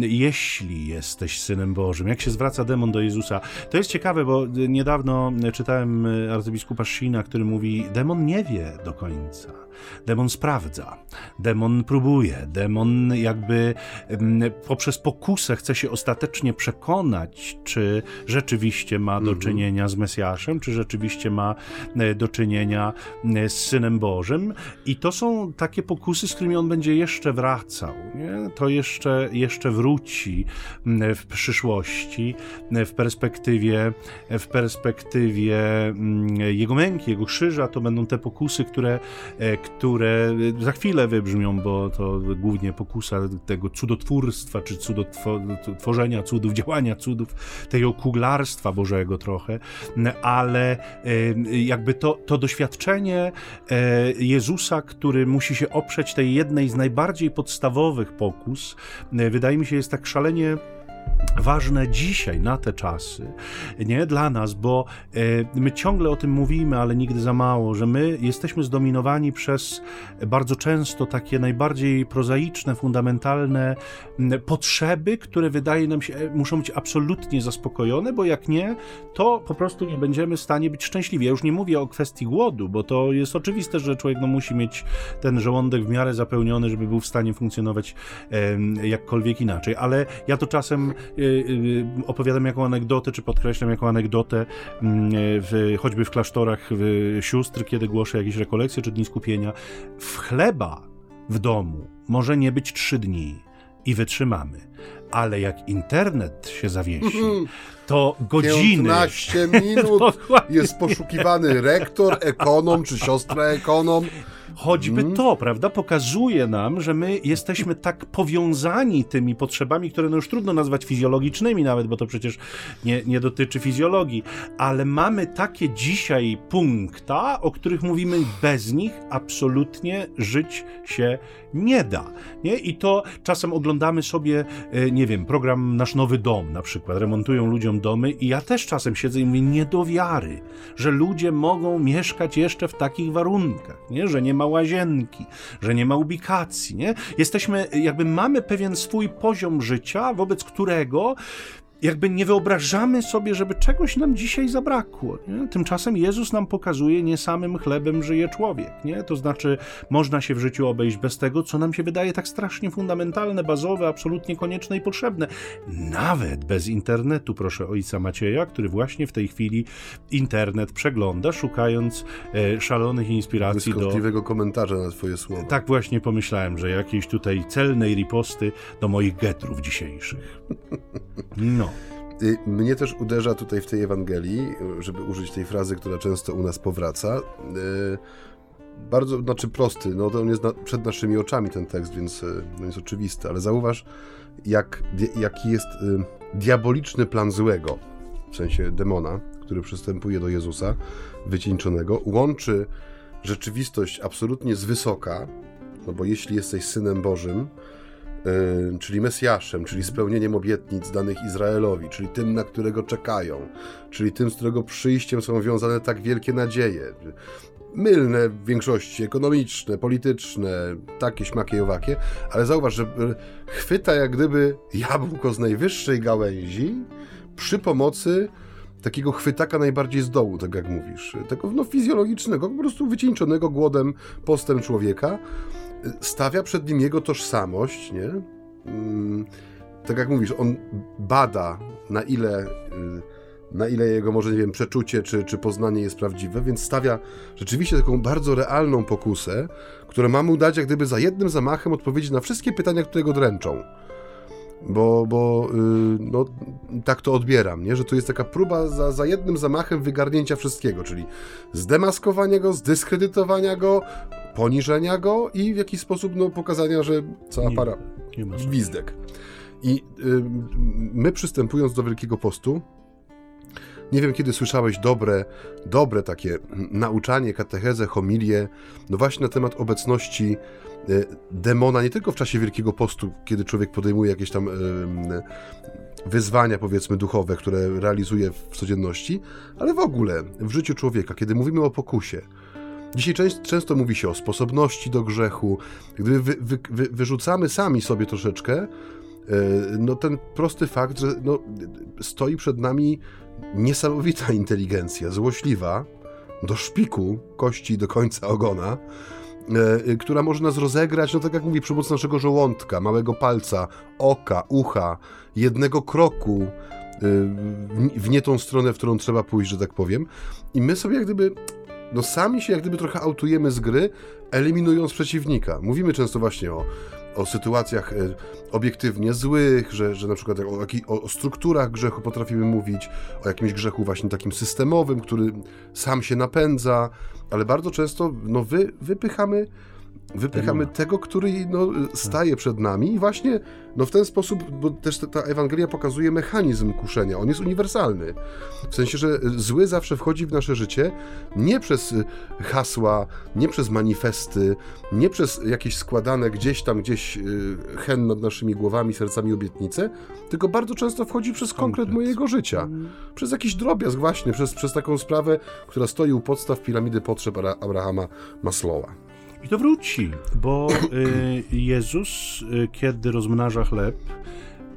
jeśli jesteś synem Bożym, jak się się zwraca demon do Jezusa. To jest ciekawe, bo niedawno czytałem arcybiskupa Shina, który mówi, demon nie wie do końca. Demon sprawdza, demon próbuje, demon jakby poprzez pokusę chce się ostatecznie przekonać, czy rzeczywiście ma do mhm. czynienia z Mesjaszem, czy rzeczywiście ma e, do czynienia e, z Synem Bożym. I to są takie pokusy, z którymi on będzie jeszcze wracał. Nie? To jeszcze, jeszcze wróci w przyszłości, w perspektywie, w perspektywie jego męki, jego krzyża. To będą te pokusy, które, e, które za chwilę wybrzmią, bo to głównie pokusa tego cudotwórstwa, czy cudotworzenia cudów, działania cudów, tego kuglarstwa Bożego trochę, ale jakby to, to doświadczenie e, Jezusa, który musi się oprzeć tej jednej z najbardziej podstawowych pokus, e, wydaje mi się jest tak szalenie ważne dzisiaj, na te czasy, nie dla nas, bo e, my ciągle o tym mówimy, ale nigdy za mało, że my jesteśmy zdominowani przez bardzo często takie najbardziej prozaiczne, fundamentalne potrzeby, które wydaje nam się e, muszą być absolutnie zaspokojone, bo jak nie, to po prostu nie będziemy w stanie być szczęśliwi. Ja już nie mówię o kwestii głodu, bo to jest oczywiste, że człowiek no, musi mieć ten żołądek w miarę zapełniony, żeby był w stanie funkcjonować jakkolwiek inaczej, ale ja to czasem opowiadam jaką anegdotę, czy podkreślam jaką anegdotę mm, w, choćby w klasztorach w sióstr, kiedy głoszę jakieś rekolekcje czy dni skupienia. W chleba w domu może nie być trzy dni i wytrzymamy. Ale jak internet się zawiesi, to godziny. 15 minut jest poszukiwany rektor, ekonom czy siostra ekonom. Choćby mm. to, prawda, pokazuje nam, że my jesteśmy tak powiązani tymi potrzebami, które no już trudno nazwać fizjologicznymi nawet, bo to przecież nie, nie dotyczy fizjologii, ale mamy takie dzisiaj punkta, o których mówimy, bez nich absolutnie żyć się nie da. Nie? I to czasem oglądamy sobie, e, nie wiem, program Nasz Nowy Dom na przykład, remontują ludziom domy i ja też czasem siedzę i mówię, nie do wiary, że ludzie mogą mieszkać jeszcze w takich warunkach, nie? że nie ma łazienki, że nie ma ubikacji. Nie? Jesteśmy, jakby mamy pewien swój poziom życia, wobec którego jakby nie wyobrażamy sobie, żeby czegoś nam dzisiaj zabrakło. Nie? Tymczasem Jezus nam pokazuje, nie samym chlebem żyje człowiek. Nie? To znaczy, można się w życiu obejść bez tego, co nam się wydaje tak strasznie fundamentalne, bazowe, absolutnie konieczne i potrzebne. Nawet bez internetu, proszę ojca Macieja, który właśnie w tej chwili internet przegląda, szukając e, szalonych inspiracji do... komentarza na twoje słowa. Tak właśnie pomyślałem, że jakiejś tutaj celnej riposty do moich getrów dzisiejszych. No. Y, mnie też uderza tutaj w tej Ewangelii, żeby użyć tej frazy, która często u nas powraca. Y, bardzo, znaczy prosty, no to on jest przed naszymi oczami ten tekst, więc y, no jest oczywisty, ale zauważ, jak, jaki jest diaboliczny plan złego, w sensie demona, który przystępuje do Jezusa, wycieńczonego, łączy rzeczywistość absolutnie z wysoka, no bo jeśli jesteś synem Bożym, czyli Mesjaszem, czyli spełnieniem obietnic danych Izraelowi, czyli tym, na którego czekają, czyli tym, z którego przyjściem są wiązane tak wielkie nadzieje. Mylne w większości, ekonomiczne, polityczne, takie, śmakie, owakie, ale zauważ, że y, chwyta jak gdyby jabłko z najwyższej gałęzi przy pomocy takiego chwytaka najbardziej z dołu, tak jak mówisz, tego no, fizjologicznego, po prostu wycieńczonego głodem, postem człowieka, stawia przed nim jego tożsamość, nie? Mm, tak jak mówisz, on bada, na ile, y, na ile jego, może nie wiem, przeczucie czy, czy poznanie jest prawdziwe, więc stawia rzeczywiście taką bardzo realną pokusę, która ma mu dać jak gdyby za jednym zamachem odpowiedzi na wszystkie pytania, które go dręczą bo, bo yy, no, tak to odbieram, nie? że to jest taka próba za, za jednym zamachem wygarnięcia wszystkiego, czyli zdemaskowania go, zdyskredytowania go, poniżenia go i w jakiś sposób no, pokazania, że cała para nie gwizdek. I yy, my przystępując do Wielkiego Postu, nie wiem, kiedy słyszałeś dobre, dobre takie nauczanie, katechezę, homilię, no właśnie na temat obecności E, demona nie tylko w czasie Wielkiego Postu, kiedy człowiek podejmuje jakieś tam wyzwania, powiedzmy, duchowe, które realizuje w codzienności, ale w ogóle w życiu człowieka, kiedy mówimy o pokusie. Dzisiaj często, mówi się o sposobności do grzechu. Gdy wy, wy, wy, wyrzucamy sami sobie troszeczkę, e, no ten prosty fakt, że no, stoi przed nami niesamowita inteligencja, złośliwa, do szpiku kości do końca ogona, E, która może nas rozegrać, no tak jak mówię, przy pomocy naszego żołądka, małego palca, oka, ucha, jednego kroku e, w nie tą stronę, w którą trzeba pójść, że tak powiem. I my sobie jak gdyby, no sami się jak gdyby trochę autujemy z gry, eliminując przeciwnika. Mówimy często właśnie o o sytuacjach e, obiektywnie złych, że, że na przykład o, o, strukturach grzechu potrafimy mówić, o jakimś grzechu właśnie takim systemowym, który sam się napędza, ale bardzo często no, wy, wypychamy wypychamy tego, który no, staje przed nami i właśnie no, w ten sposób, bo też ta Ewangelia pokazuje mechanizm kuszenia, on jest uniwersalny. W sensie, że zły zawsze wchodzi w nasze życie nie przez hasła, nie przez manifesty, nie przez jakieś składane gdzieś tam, gdzieś y, hen nad naszymi głowami, sercami obietnice, tylko bardzo często wchodzi przez konkret, mojego życia. Mm. Przez jakiś drobiazg właśnie, przez, przez taką sprawę, która stoi u podstaw piramidy potrzeb Abrahama Maslowa. I to wróci, bo y, Jezus, y, kiedy rozmnaża chleb,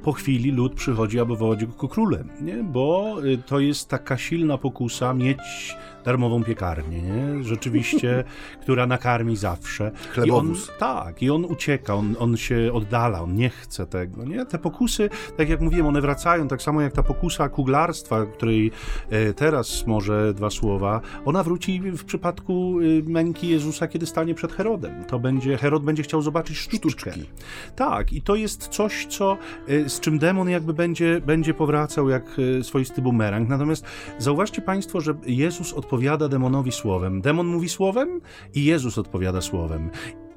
po chwili lud przychodzi, aby wołać go królem, nie? bo y, to jest taka silna pokusa mieć darmową piekarnię, nie? rzeczywiście, która nakarmi zawsze. Chlebowóz. I on, tak, i on ucieka, on, on się oddala, on nie chce tego. Nie? Te pokusy, tak jak mówiłem, one wracają, tak samo jak ta pokusa kuglarstwa, której e, teraz może dwa słowa, ona wróci w przypadku e, męki Jezusa, kiedy stanie przed Herodem. To będzie, Herod będzie chciał zobaczyć sztuczkę. Sztuczki. Tak, i to jest coś, co, e, z czym demon jakby będzie, będzie powracał jak swoisty bumerang. Natomiast zauważcie Państwo, że Jezus odpowiada demonowi słowem. Demon mówi słowem i Jezus odpowiada słowem.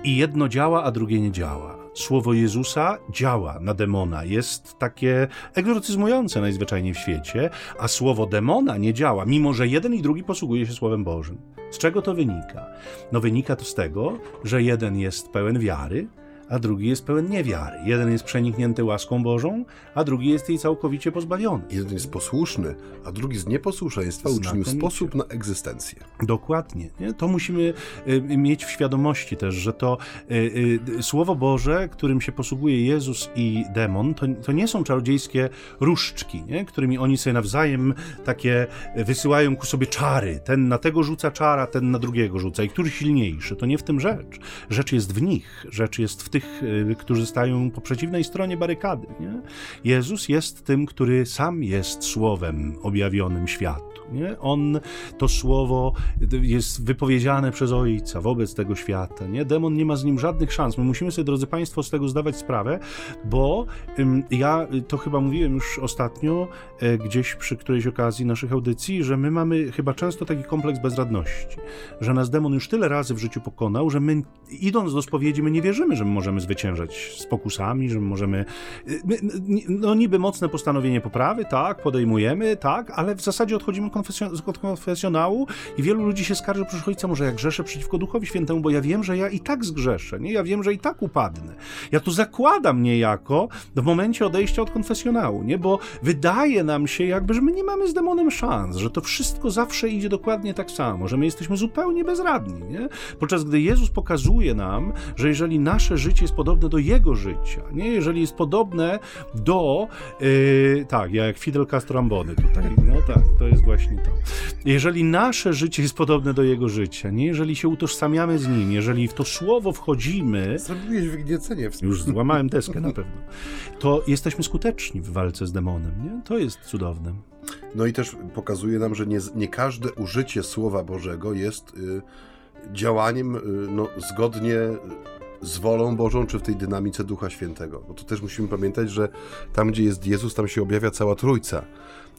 I jedno działa, a drugie nie działa. Słowo Jezusa działa na demona, jest takie egzorcyzmujące najzwyczajniej w świecie, a słowo demona nie działa, mimo że jeden i drugi posługuje się Słowem Bożym. Z czego to wynika? No wynika to z tego, że jeden jest pełen wiary, a drugi jest pełen niewiary. Jeden jest przeniknięty łaską Bożą, a drugi jest jej całkowicie pozbawiony. Jeden jest posłuszny, a drugi z nieposłuszeństwa uczynił sposób na egzystencję. Dokładnie. Nie? To musimy y, mieć w świadomości też, że to y, y, Słowo Boże, którym się posługuje Jezus i demon, to, to nie są czarodziejskie różdżki, nie? którymi oni sobie nawzajem takie wysyłają ku sobie czary. Ten na tego rzuca czara, ten na drugiego rzuca. I który silniejszy? To nie w tym rzecz. Rzecz jest w nich. Rzecz jest w tych, y, którzy stają po przeciwnej stronie barykady. Nie? Jezus jest tym, który sam jest słowem objawionym światu. Nie? On, to słowo jest wypowiedziane przez Ojca wobec tego świata. Nie? Demon nie ma z nim żadnych szans. My musimy sobie, drodzy Państwo, z tego zdawać sprawę, bo ym, ja to chyba mówiłem już ostatnio, e, gdzieś przy którejś okazji naszych audycji, że my mamy chyba często taki kompleks bezradności, że nas demon już tyle razy w życiu pokonał, że my idąc do spowiedzi, my nie wierzymy, że my możemy zwyciężać z pokusami, że my możemy. My, no niby mocne postanowienie poprawy, tak, podejmujemy, tak, ale w zasadzie odchodzimy konfesjon- konfesjonału i wielu ludzi się skarży, proszę ojca, może ja grzeszę przeciwko Duchowi Świętemu, bo ja wiem, że ja i tak zgrzeszę, nie? Ja wiem, że i tak upadnę. Ja tu zakładam niejako w momencie odejścia od konfesjonału, nie? Bo wydaje nam się jakby, że my nie mamy z demonem szans, że to wszystko zawsze idzie dokładnie tak samo, że my jesteśmy zupełnie bezradni, nie? Podczas gdy Jezus pokazuje nam, że jeżeli nasze życie jest podobne do Jego życia, nie? Jeżeli jest podobne do... Yy, tak, ja jak Fidel Castro Ambony tutaj, no tak, to jest właśnie właśnie to. Jeżeli nasze życie jest podobne do jego życia, nie? jeżeli się utożsamiamy z nim, jeżeli w to słowo wchodzimy. Zrobiłeś wygniecenie. W... Już złamałem deskę na pewno. To jesteśmy skuteczni w walce z demonem. Nie? To jest cudowne. No i też pokazuje nam, że nie, nie każde użycie Słowa Bożego jest y, działaniem y, no, zgodnie z wolą Bożą, czy w tej dynamice Ducha Świętego. Bo to też musimy pamiętać, że tam, gdzie jest Jezus, tam się objawia cała Trójca.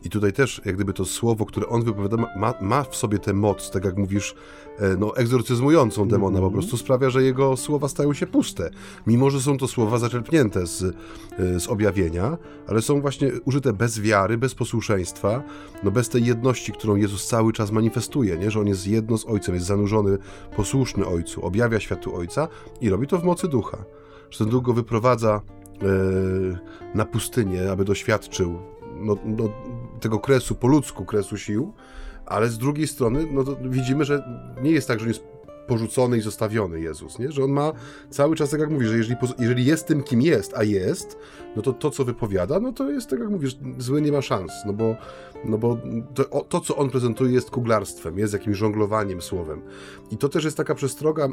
I tutaj też, jak gdyby to słowo, które on wypowiada, ma, ma w sobie tę moc, tak jak mówisz, e, no, egzorcyzmującą demona, -hmm. po prostu sprawia, że jego słowa stają się puste. Mimo, że są to słowa zaczerpnięte z, e, z objawienia, ale są właśnie użyte bez wiary, bez posłuszeństwa, no bez tej jedności, którą Jezus cały czas manifestuje, nie? że on jest jedno z Ojcem, jest zanurzony, posłuszny Ojcu, objawia światu Ojca i robi to w mocy ducha. Że ten duch go wyprowadza e, na pustynię, aby doświadczył no, no, tego kresu po ludzku, kresu sił, ale z drugiej strony no, widzimy, że nie jest tak, że on jest porzucony i zostawiony Jezus, nie? że on ma cały czas, tak jak mówisz, że jeżeli, jeżeli jest tym, kim jest, a jest, no to to, co wypowiada, no to jest, tak jak mówisz, zły nie ma szans, no bo, no bo to, to, co on prezentuje jest kuglarstwem, jest jakimś żonglowaniem słowem. I to też jest taka przestroga,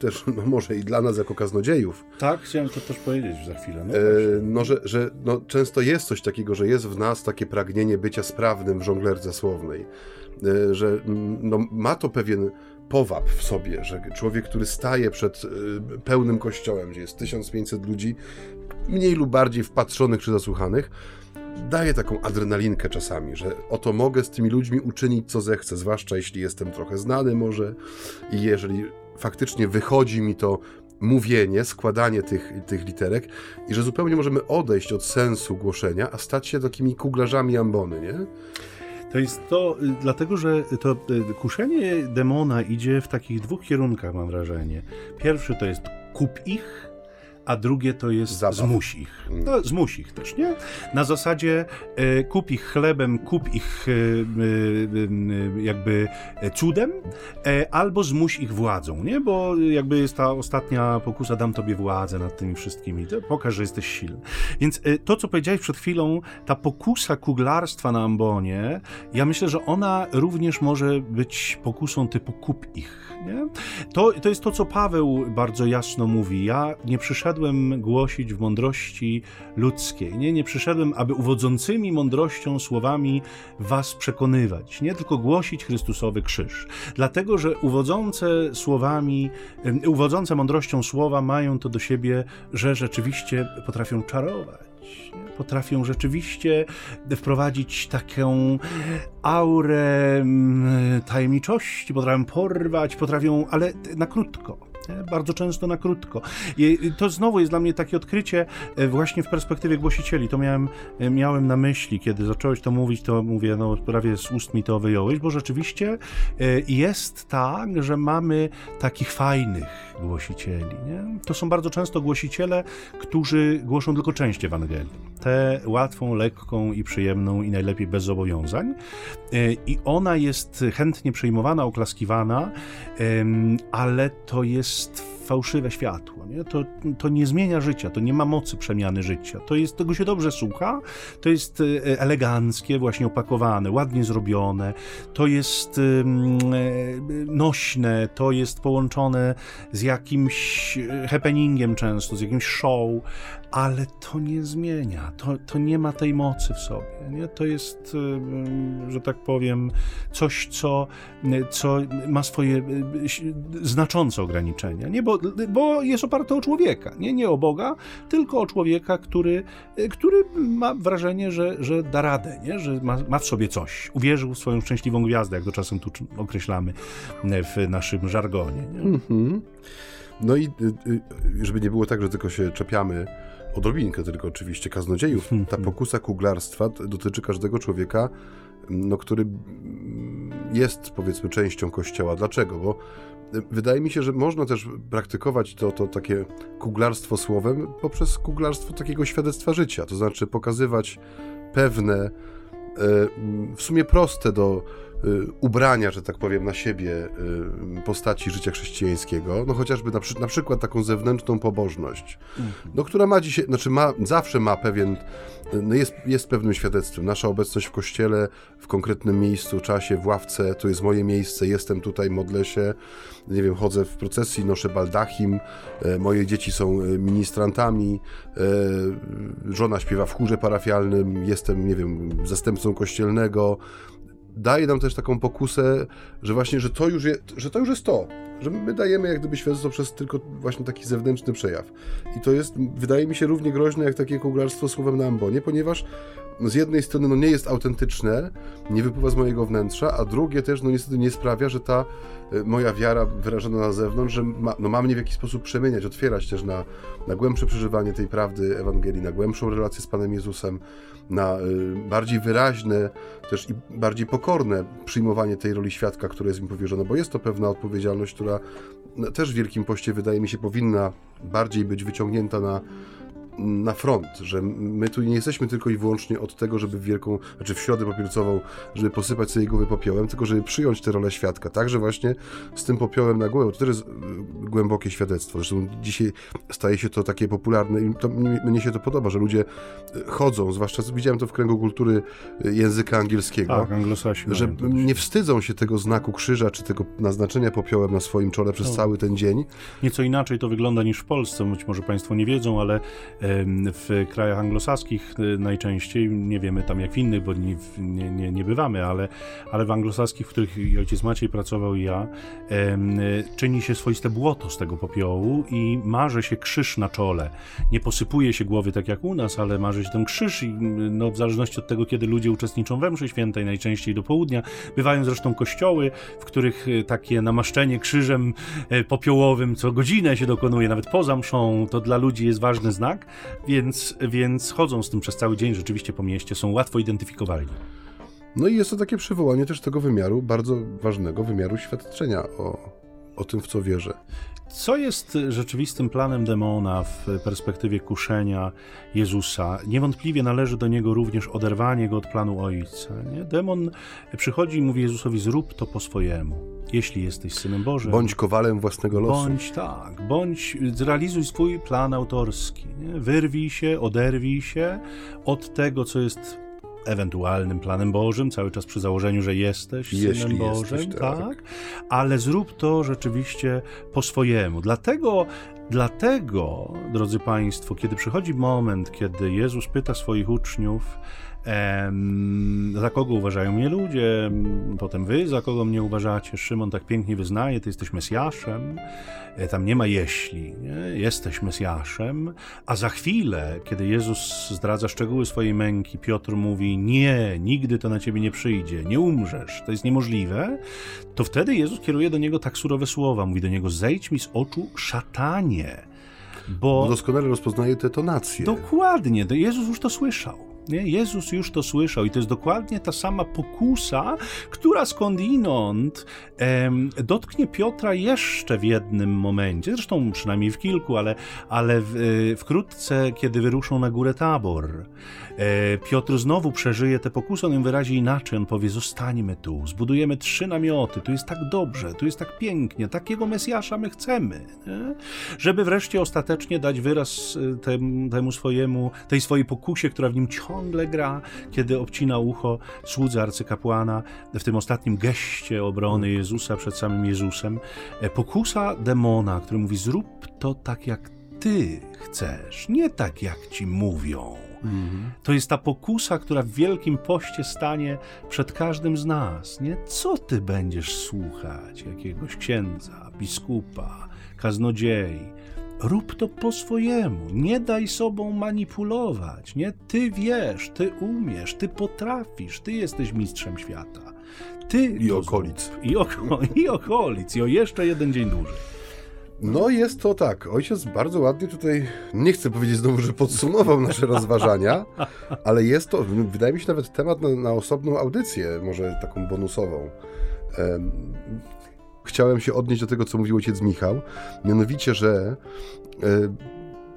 też no może i dla nas jako kaznodziejów. Tak, chciałem to też powiedzieć za chwilę. No, e, no że, że no, często jest coś takiego, że jest w nas takie pragnienie bycia sprawnym w żonglerce słownej, e, że no, ma to pewien powab w sobie, że człowiek, który staje przed e, pełnym kościołem, gdzie jest 1500 ludzi, mniej lub bardziej wpatrzonych czy zasłuchanych, daje taką adrenalinkę czasami, że oto mogę z tymi ludźmi uczynić co zechcę, zwłaszcza jeśli jestem trochę znany może i jeżeli faktycznie wychodzi mi to mówienie, składanie tych, tych literek i że zupełnie możemy odejść od sensu głoszenia, a stać się takimi kuglarzami ambony, nie? To jest to, y, dlatego że to y, kuszenie demona idzie w takich dwóch kierunkach, mam wrażenie. Pierwszy to jest kup ich, a drugie to jest Zabaw. zmuś ich. No, zmuś ich też, nie? Na zasadzie e, kup ich chlebem, kup ich e, e, jakby cudem, e, albo zmuś ich władzą, nie? Bo jakby jest ta ostatnia pokusa, dam tobie władzę nad tymi wszystkimi, to pokaż, że jesteś silny. Więc e, to, co powiedziałeś przed chwilą, ta pokusa kuglarstwa na ambonie, ja myślę, że ona również może być pokusą typu kup ich, nie? To, to jest to, co Paweł bardzo jasno mówi. Ja nie przyszedłem głosić w mądrości ludzkiej. Nie, nie przyszedłem, aby uwodzącymi mądrością słowami was przekonywać. Nie tylko głosić Chrystusowy krzyż. Dlatego, że uwodzące słowami, uwodzące mądrością słowa mają to do siebie, że rzeczywiście potrafią czarować potrafią rzeczywiście wprowadzić taką aurę mm, tajemniczości, potrafią porwać, potrafią, ale na krótko. Bardzo często na krótko. I to znowu jest dla mnie takie odkrycie e, właśnie w perspektywie głosicieli. To miałem, e, miałem na myśli, kiedy zacząłeś to mówić, to mówię, no prawie z ust mi to wyjąłeś, bo rzeczywiście e, jest tak, że mamy takich fajnych głosicieli. Nie? To są bardzo często głosiciele, którzy głoszą tylko część Ewangelii. Tę łatwą, lekką i przyjemną i najlepiej bez zobowiązań. I ona jest chętnie przyjmowana, oklaskiwana, ale to jest fałszywe światło. Nie? To, to nie zmienia życia, to nie ma mocy przemiany życia. To jest, tego się dobrze słucha, to jest e, eleganckie, właśnie opakowane, ładnie zrobione, to jest e, nośne, to jest połączone z jakimś happeningiem często, z jakimś show, ale to nie zmienia, to, to nie ma tej mocy w sobie. Nie? To jest, że tak powiem, coś, co, co ma swoje znaczące ograniczenia. Nie? Bo, bo jest oparte o człowieka, nie? nie o Boga, tylko o człowieka, który, który ma wrażenie, że, że da radę, nie? że ma, ma w sobie coś. Uwierzył w swoją szczęśliwą gwiazdę, jak to czasem tu określamy w naszym żargonie. Nie? Mm-hmm. No i y, y, żeby nie było tak, że tylko się czepiamy odrobinkę tylko oczywiście kaznodziejów. Ta pokusa kuglarstwa dotyczy każdego człowieka, no, który jest powiedzmy częścią kościoła. Dlaczego? Bo e, wydaje mi się, że można też praktykować to, to takie kuglarstwo słowem poprzez kuglarstwo takiego świadectwa życia. To znaczy pokazywać pewne, e, w sumie proste do Y, ubrania, że tak powiem, na siebie y, postaci życia chrześcijańskiego, no chociażby na, przy, na przykład taką zewnętrzną pobożność, no która ma dzisiaj, znaczy ma, zawsze ma pewien, no jest, jest pewnym świadectwem. Nasza obecność w kościele, w konkretnym miejscu, czasie, w ławce, to jest moje miejsce, jestem tutaj, modlę się, nie wiem, chodzę w procesji, noszę baldachim, e, moje dzieci są e, ministrantami, e, żona śpiewa w chórze parafialnym, jestem, nie wiem, zastępcą kościelnego, daje nam też taką pokusę, że właśnie, że to już, je, że to już jest to, że my dajemy jak gdyby świadectwo przez tylko właśnie taki zewnętrzny przejaw. I to jest, wydaje mi się, równie groźne jak takie kuglarstwo słowem na ambonie, ponieważ z jednej strony no nie jest autentyczne, nie wypływa z mojego wnętrza, a drugie też no niestety nie sprawia, że ta moja wiara wyrażona na zewnątrz, że ma, no ma mnie w jakiś sposób przemieniać, otwierać też na, na głębsze przeżywanie tej prawdy Ewangelii, na głębszą relację z Panem Jezusem, na y, bardziej wyraźne też i bardziej pokorne przyjmowanie tej roli świadka, która jest mi powierzona, bo jest to pewna odpowiedzialność, która no, też w Wielkim Poście wydaje mi się powinna bardziej być wyciągnięta na na front, że my tu nie jesteśmy tylko i wyłącznie od tego, żeby w wielką, znaczy w środę popielcową, żeby posypać sobie głowy popiołem, tylko żeby przyjąć tę rolę świadka, także właśnie z tym popiołem na głowę, to też jest y, głębokie świadectwo, zresztą dzisiaj staje się to takie popularne i to, mnie się to podoba, że ludzie y, chodzą, zwłaszcza widziałem to w kręgu kultury y, języka angielskiego, tak, anglosasi że nie wstydzą się tego znaku krzyża, czy tego naznaczenia popiołem na swoim czole przez no. cały ten dzień. Nieco inaczej to wygląda niż w Polsce, być może Państwo nie wiedzą, ale w krajach anglosaskich y, najczęściej, nie wiemy tam jak w innych, bo nie, nie, nie bywamy, ale, ale w anglosaskich, w których ojciec Maciej pracował i ja, czyni się swoiste błoto z tego popiołu i marzy się krzyż na czole. Nie posypuje się głowy tak jak u nas, ale marzy się ten krzyż i no, w zależności od tego, kiedy ludzie uczestniczą we mszy świętej, najczęściej do południa, bywają zresztą kościoły, w których y, takie namaszczenie krzyżem y, popiołowym co godzinę się dokonuje, nawet poza mszą, to dla ludzi jest ważny znak, więc, więc chodzą z tym przez cały dzień rzeczywiście po mieście, są łatwo identyfikowalni. No i jest to takie przywołanie też tego wymiaru, bardzo ważnego wymiaru świadczenia o, o tym, w co wierzę. Co jest rzeczywistym planem demona w perspektywie kuszenia Jezusa? Niewątpliwie należy do niego również oderwanie go od planu Ojca. Nie? Demon przychodzi i mówi Jezusowi: Zrób to po swojemu. Jeśli jesteś synem Bożym. Bądź kowalem własnego losu. Bądź tak, bądź zrealizuj swój plan autorski. Nie? Wyrwij się, oderwij się od tego, co jest ewentualnym planem Bożym, cały czas przy założeniu, że jesteś Jeśli Synem Bożym, jesteś, tak. tak, ale zrób to rzeczywiście po swojemu. Dlatego, dlatego, drodzy Państwo, kiedy przychodzi moment, kiedy Jezus pyta swoich uczniów, Za kogo uważają mnie ludzie, potem wy, za kogo mnie uważacie. Szymon tak pięknie wyznaje, ty jesteś Mesjaszem. E, tam nie ma jeśli, nie? jesteś Mesjaszem. A za chwilę, kiedy Jezus zdradza szczegóły swojej męki, Piotr mówi: Nie, nigdy to na ciebie nie przyjdzie, nie umrzesz, to jest niemożliwe. To wtedy Jezus kieruje do niego tak surowe słowa: Mówi do niego: Zejdź mi z oczu, szatanie. Bo, Bo doskonale rozpoznaje te tonacje. Dokładnie, Jezus już to słyszał. Nie? Jezus już to słyszał i to jest dokładnie ta sama pokusa, która skądinąd em, dotknie Piotra jeszcze w jednym momencie, zresztą przynajmniej w kilku, ale, ale w, e, wkrótce, kiedy wyruszą na górę Tabor. E, Piotr znowu przeżyje tę pokusę, on ją wyrazi inaczej, on powie, zostańmy tu, zbudujemy trzy namioty, tu jest tak dobrze, tu jest tak pięknie, takiego Mesjasza my chcemy, nie? żeby wreszcie ostatecznie dać wyraz e, tem, temu swojemu, tej swojej pokusie, która w nim ciągle gra, kiedy obcina ucho słudze arcykapłana w tym ostatnim geście obrony Jezusa przed samym Jezusem. E, Pokusa demona, który mówi, zrób to tak jak ty chcesz, nie tak jak ci mówią. To jest ta pokusa, która w Wielkim Poście stanie przed każdym z nas. Nie? Co ty będziesz słuchać jakiegoś księdza, biskupa, kaznodziei? Rób to po swojemu. Nie daj sobą manipulować. Nie? Ty wiesz, ty umiesz, ty potrafisz, ty jesteś mistrzem świata. Ty I okolic. I, oko, I okolic. I o jeszcze jeden dzień dłużej. No jest to tak. Ojciec bardzo ładnie tutaj, nie chcę powiedzieć znowu, że podsumował nasze rozważania, ale jest to, wydaje mi się nawet temat na, na osobną audycję, może taką bonusową. Em, Chciałem się odnieść do tego, co mówił ojciec Michał, mianowicie, że e,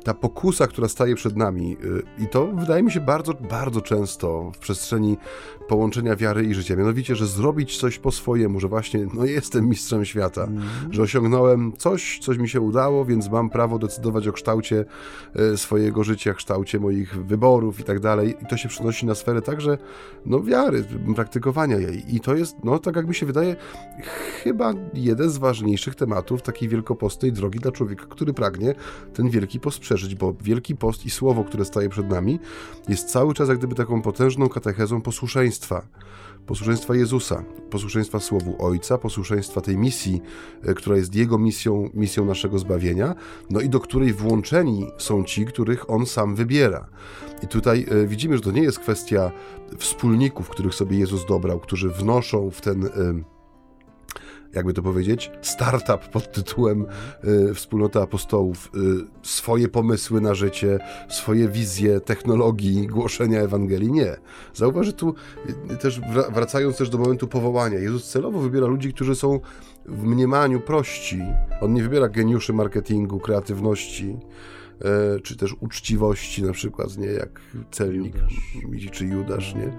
ta pokusa, która staje przed nami, y, i to wydaje mi się bardzo, bardzo często w przestrzeni połączenia wiary i życia, mianowicie, że zrobić coś po swojemu, że właśnie, no jestem mistrzem świata, że osiągnąłem coś, coś mi się udało, więc mam prawo decydować o kształcie y, swojego życia, kształcie moich wyborów i tak dalej. I to się przenosi na sferę także, no wiary, praktykowania jej. I to jest, no tak jak mi się wydaje, chyba jeden z ważniejszych tematów takiej wielkopostnej drogi dla człowieka, który pragnie ten wielki post przeżyć, bo Wielki Post i Słowo, które staje przed nami, jest cały czas jak gdyby taką potężną katechezą posłuszeństwa. Posłuszeństwa Jezusa, posłuszeństwa Słowu Ojca, posłuszeństwa tej misji, e, która jest Jego misją, misją naszego zbawienia, no i do której włączeni są ci, których On sam wybiera. I tutaj e, widzimy, że to nie jest kwestia wspólników, których sobie Jezus dobrał, którzy wnoszą w ten... Jakby to powiedzieć, startup pod tytułem y, Wspólnota Apostołów, y, swoje pomysły na życie, swoje wizje technologii głoszenia Ewangelii. Nie. Zauważ, że tu y, też wra- wracając też do momentu powołania, Jezus celowo wybiera ludzi, którzy są w mniemaniu prości. On nie wybiera geniuszy marketingu, kreatywności, czy też uczciwości na przykład, nie, jak celnik Judasz. czy Judasz, nie.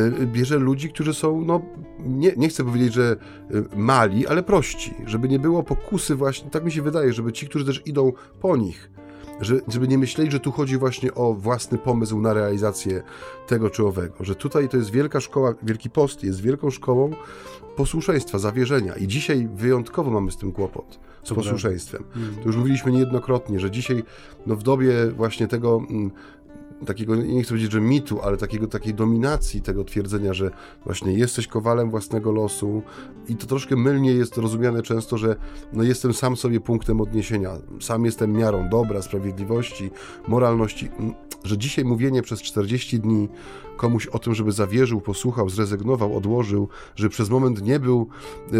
E, Bierze ludzi, którzy są, no, nie, nie chcę powiedzieć, że e, mali, ale prości, żeby nie było pokusy właśnie, tak mi się wydaje, żeby ci, którzy też idą po nich, że, żeby nie myśleli, że tu chodzi właśnie o własny pomysł na realizację tego czy owego, że tutaj to jest wielka szkoła, Wielki Post jest wielką szkołą posłuszeństwa, zawierzenia i dzisiaj wyjątkowo mamy z tym kłopot, posłuszeństwem. To już mówiliśmy niejednokrotnie, że dzisiaj no w dobie właśnie tego mm, takiego, nie chcę powiedzieć, że mitu, ale takiego, takiej dominacji tego twierdzenia, że właśnie jesteś kowalem własnego losu i to troszkę mylnie jest rozumiane często, że no jestem sam sobie punktem odniesienia, sam jestem miarą dobra, sprawiedliwości, moralności, Mm, że dzisiaj mówienie przez 40 dni komuś o tym, żeby zawierzył, posłuchał, zrezygnował, odłożył, że przez moment nie był y,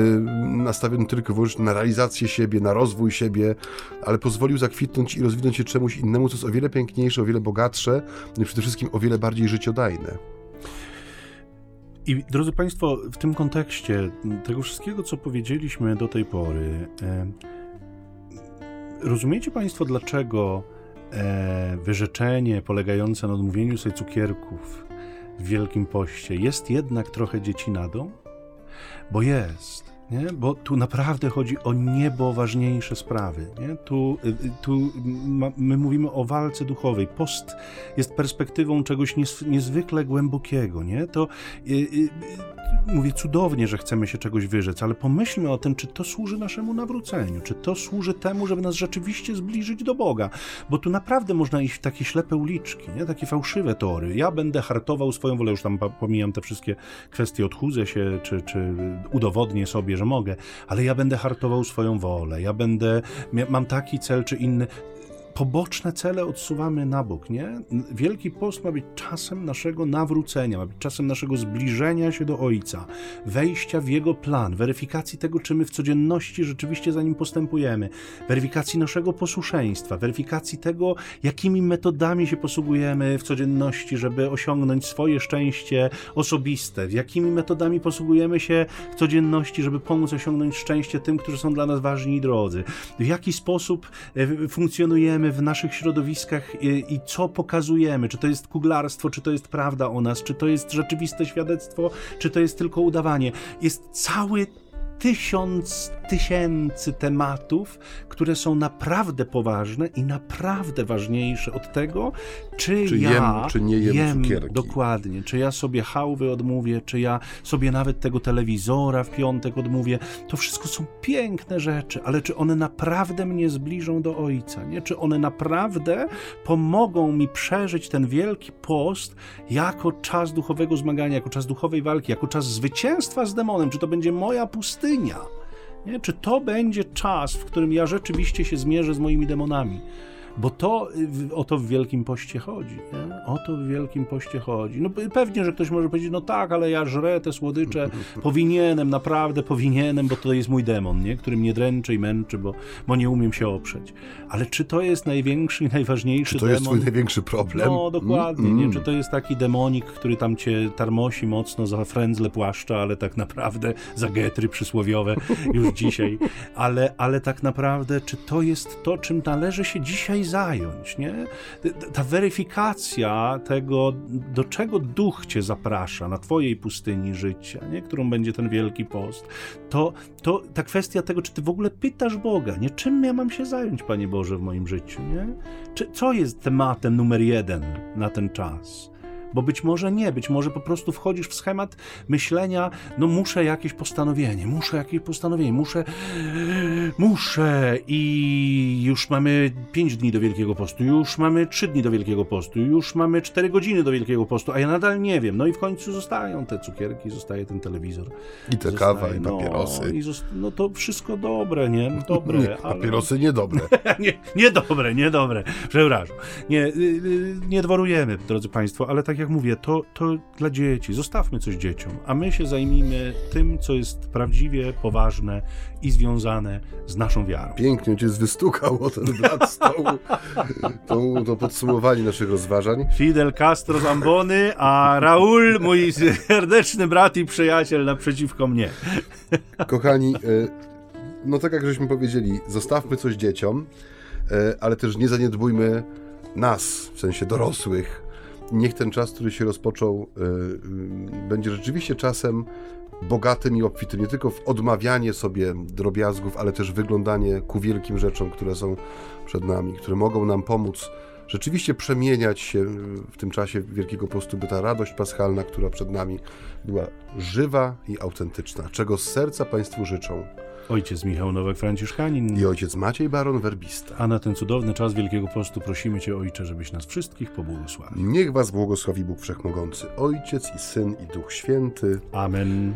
nastawiony tylko wyłącznie na realizację siebie, na rozwój siebie, ale pozwolił zakwitnąć i rozwinąć się czemuś innemu, co jest o wiele piękniejsze, o wiele bogatsze no i przede wszystkim o wiele bardziej życiodajne. I drodzy Państwo, w tym kontekście tego wszystkiego, co powiedzieliśmy do tej pory, e, rozumiecie Państwo, dlaczego e, wyrzeczenie polegające na odmówieniu sobie cukierków w Wielkim Poście jest jednak trochę dziecinadą? Bo jest. Nie? Bo tu naprawdę chodzi o niebo ważniejsze sprawy. Nie? Tu, y, y, tu ma, my mówimy o walce duchowej. Post jest perspektywą czegoś nies, niezwykle głębokiego. Nie? To y, y, mówię cudownie, że chcemy się czegoś wyrzec, ale pomyślmy o tym, czy to służy naszemu nawróceniu, czy to służy temu, żeby nas rzeczywiście zbliżyć do Boga. Bo tu naprawdę można iść w takie ślepe uliczki, nie? takie fałszywe tory. Ja będę hartował swoją wolę, już tam pomijam te wszystkie kwestie, odchudzę się, czy, czy udowodnię sobie, że mogę, ale ja będę hartował swoją wolę, ja będę, mam taki cel czy inny poboczne cele odsuwamy na bok, nie? Wielki Post ma być czasem naszego nawrócenia, ma być czasem naszego zbliżenia się do Ojca, wejścia w Jego plan, weryfikacji tego, czy my w codzienności rzeczywiście za Nim postępujemy, weryfikacji naszego posłuszeństwa, weryfikacji tego, jakimi metodami się posługujemy w codzienności, żeby osiągnąć swoje szczęście osobiste, jakimi metodami posługujemy się w codzienności, żeby pomóc osiągnąć szczęście tym, którzy są dla nas ważni i drodzy, w jaki sposób e, w naszych środowiskach i, i, co pokazujemy, czy to jest kuglarstwo, czy to jest prawda o nas, czy to jest rzeczywiste świadectwo, czy to jest tylko udawanie. Jest cały tysiąc tysięcy tematów, które są naprawdę poważne i naprawdę ważniejsze od tego, czy, czy ja jem, czy nie jem, jem cukierki. dokładnie, czy ja sobie hałwy odmówię, czy ja sobie nawet tego telewizora w piątek odmówię. To wszystko są piękne rzeczy, ale czy one naprawdę mnie zbliżą do Ojca? Nie? Czy one naprawdę pomogą mi przeżyć ten wielki post jako czas duchowego zmagania, jako czas duchowej walki, jako czas zwycięstwa z demonem? Czy to będzie moja pustynia? Nie? Czy to będzie czas, w którym ja rzeczywiście się zmierzę z moimi demonami? Bo to o to w Wielkim Poście chodzi. Nie? O to w Wielkim Poście chodzi. No pewnie, że ktoś może powiedzieć, no tak, ale ja żrę te słodycze, powinienem, naprawdę powinienem, bo to jest mój demon, nie? który mnie dręczy i męczy, bo, bo nie umiem się oprzeć. Ale czy to jest największy i najważniejszy? Czy to demon? jest twój największy problem? No, dokładnie. Mm, nie? Czy to jest taki demonik, który tam cię tarmosi mocno za frędzle płaszcza, ale tak naprawdę za getry przysłowiowe już dzisiaj. Ale, ale tak naprawdę, czy to jest to, czym należy się dzisiaj zająć, nie? Ta weryfikacja tego, do czego duch cię zaprasza na twojej pustyni życia, nie? Którą będzie ten wielki post, to, to ta kwestia tego, czy ty w ogóle pytasz Boga, nie? Czym ja mam się zająć, Panie Boże, w moim życiu, nie? Czy, co jest tematem numer jeden na ten czas? Bo być może nie, być może po prostu wchodzisz w schemat myślenia, no muszę jakieś postanowienie, muszę jakieś postanowienie, muszę, muszę i już mamy 5 dni do Wielkiego Postu, już mamy 3 dni do Wielkiego Postu, już mamy 4 godziny do Wielkiego Postu, a ja nadal nie wiem. No i w końcu zostają te cukierki, zostaje ten telewizor. I te zostaje, kawa, i papierosy. No, i no to wszystko dobre, nie? Dobre. Nie, papierosy ale... niedobre. nie, niedobre, niedobre. Przepraszam. Nie, y, y, nie dworujemy, drodzy Państwo, ale tak tak jak mówię, to, to dla dzieci. Zostawmy coś dzieciom, a my się zajmijmy tym, co jest prawdziwie poważne i związane z naszą wiarą. Pięknie cię wystukał o ten blat stołu. To, to podsumowanie naszych rozważań. Fidel Castro z Ambony, a Raul, mój serdeczny brat i przyjaciel naprzeciwko mnie. Kochani, e, no tak jak żeśmy powiedzieli, zostawmy coś dzieciom, e, ale też nie zaniedbujmy nas, w sensie dorosłych, niech ten czas, który się rozpoczął, y, y, będzie rzeczywiście czasem bogatym i obfitym, nie tylko w odmawianie sobie drobiazgów, ale też wyglądanie ku wielkim rzeczom, które są przed nami, które mogą nam pomóc rzeczywiście przemieniać się w tym czasie Wielkiego Postu, by ta radość paschalna, która przed nami była żywa i autentyczna, czego z serca Państwu życzą. Ojciec Michał Nowak-Franciszkanin i ojciec Maciej Baron Werbista. A na ten cudowny czas Wielkiego Postu prosimy Cię, Ojcze, żebyś nas wszystkich pobłogosławił. Niech Was błogosławi Bóg Wszechmogący, Ojciec i Syn i Duch Święty. Amen.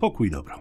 Pokój dobro.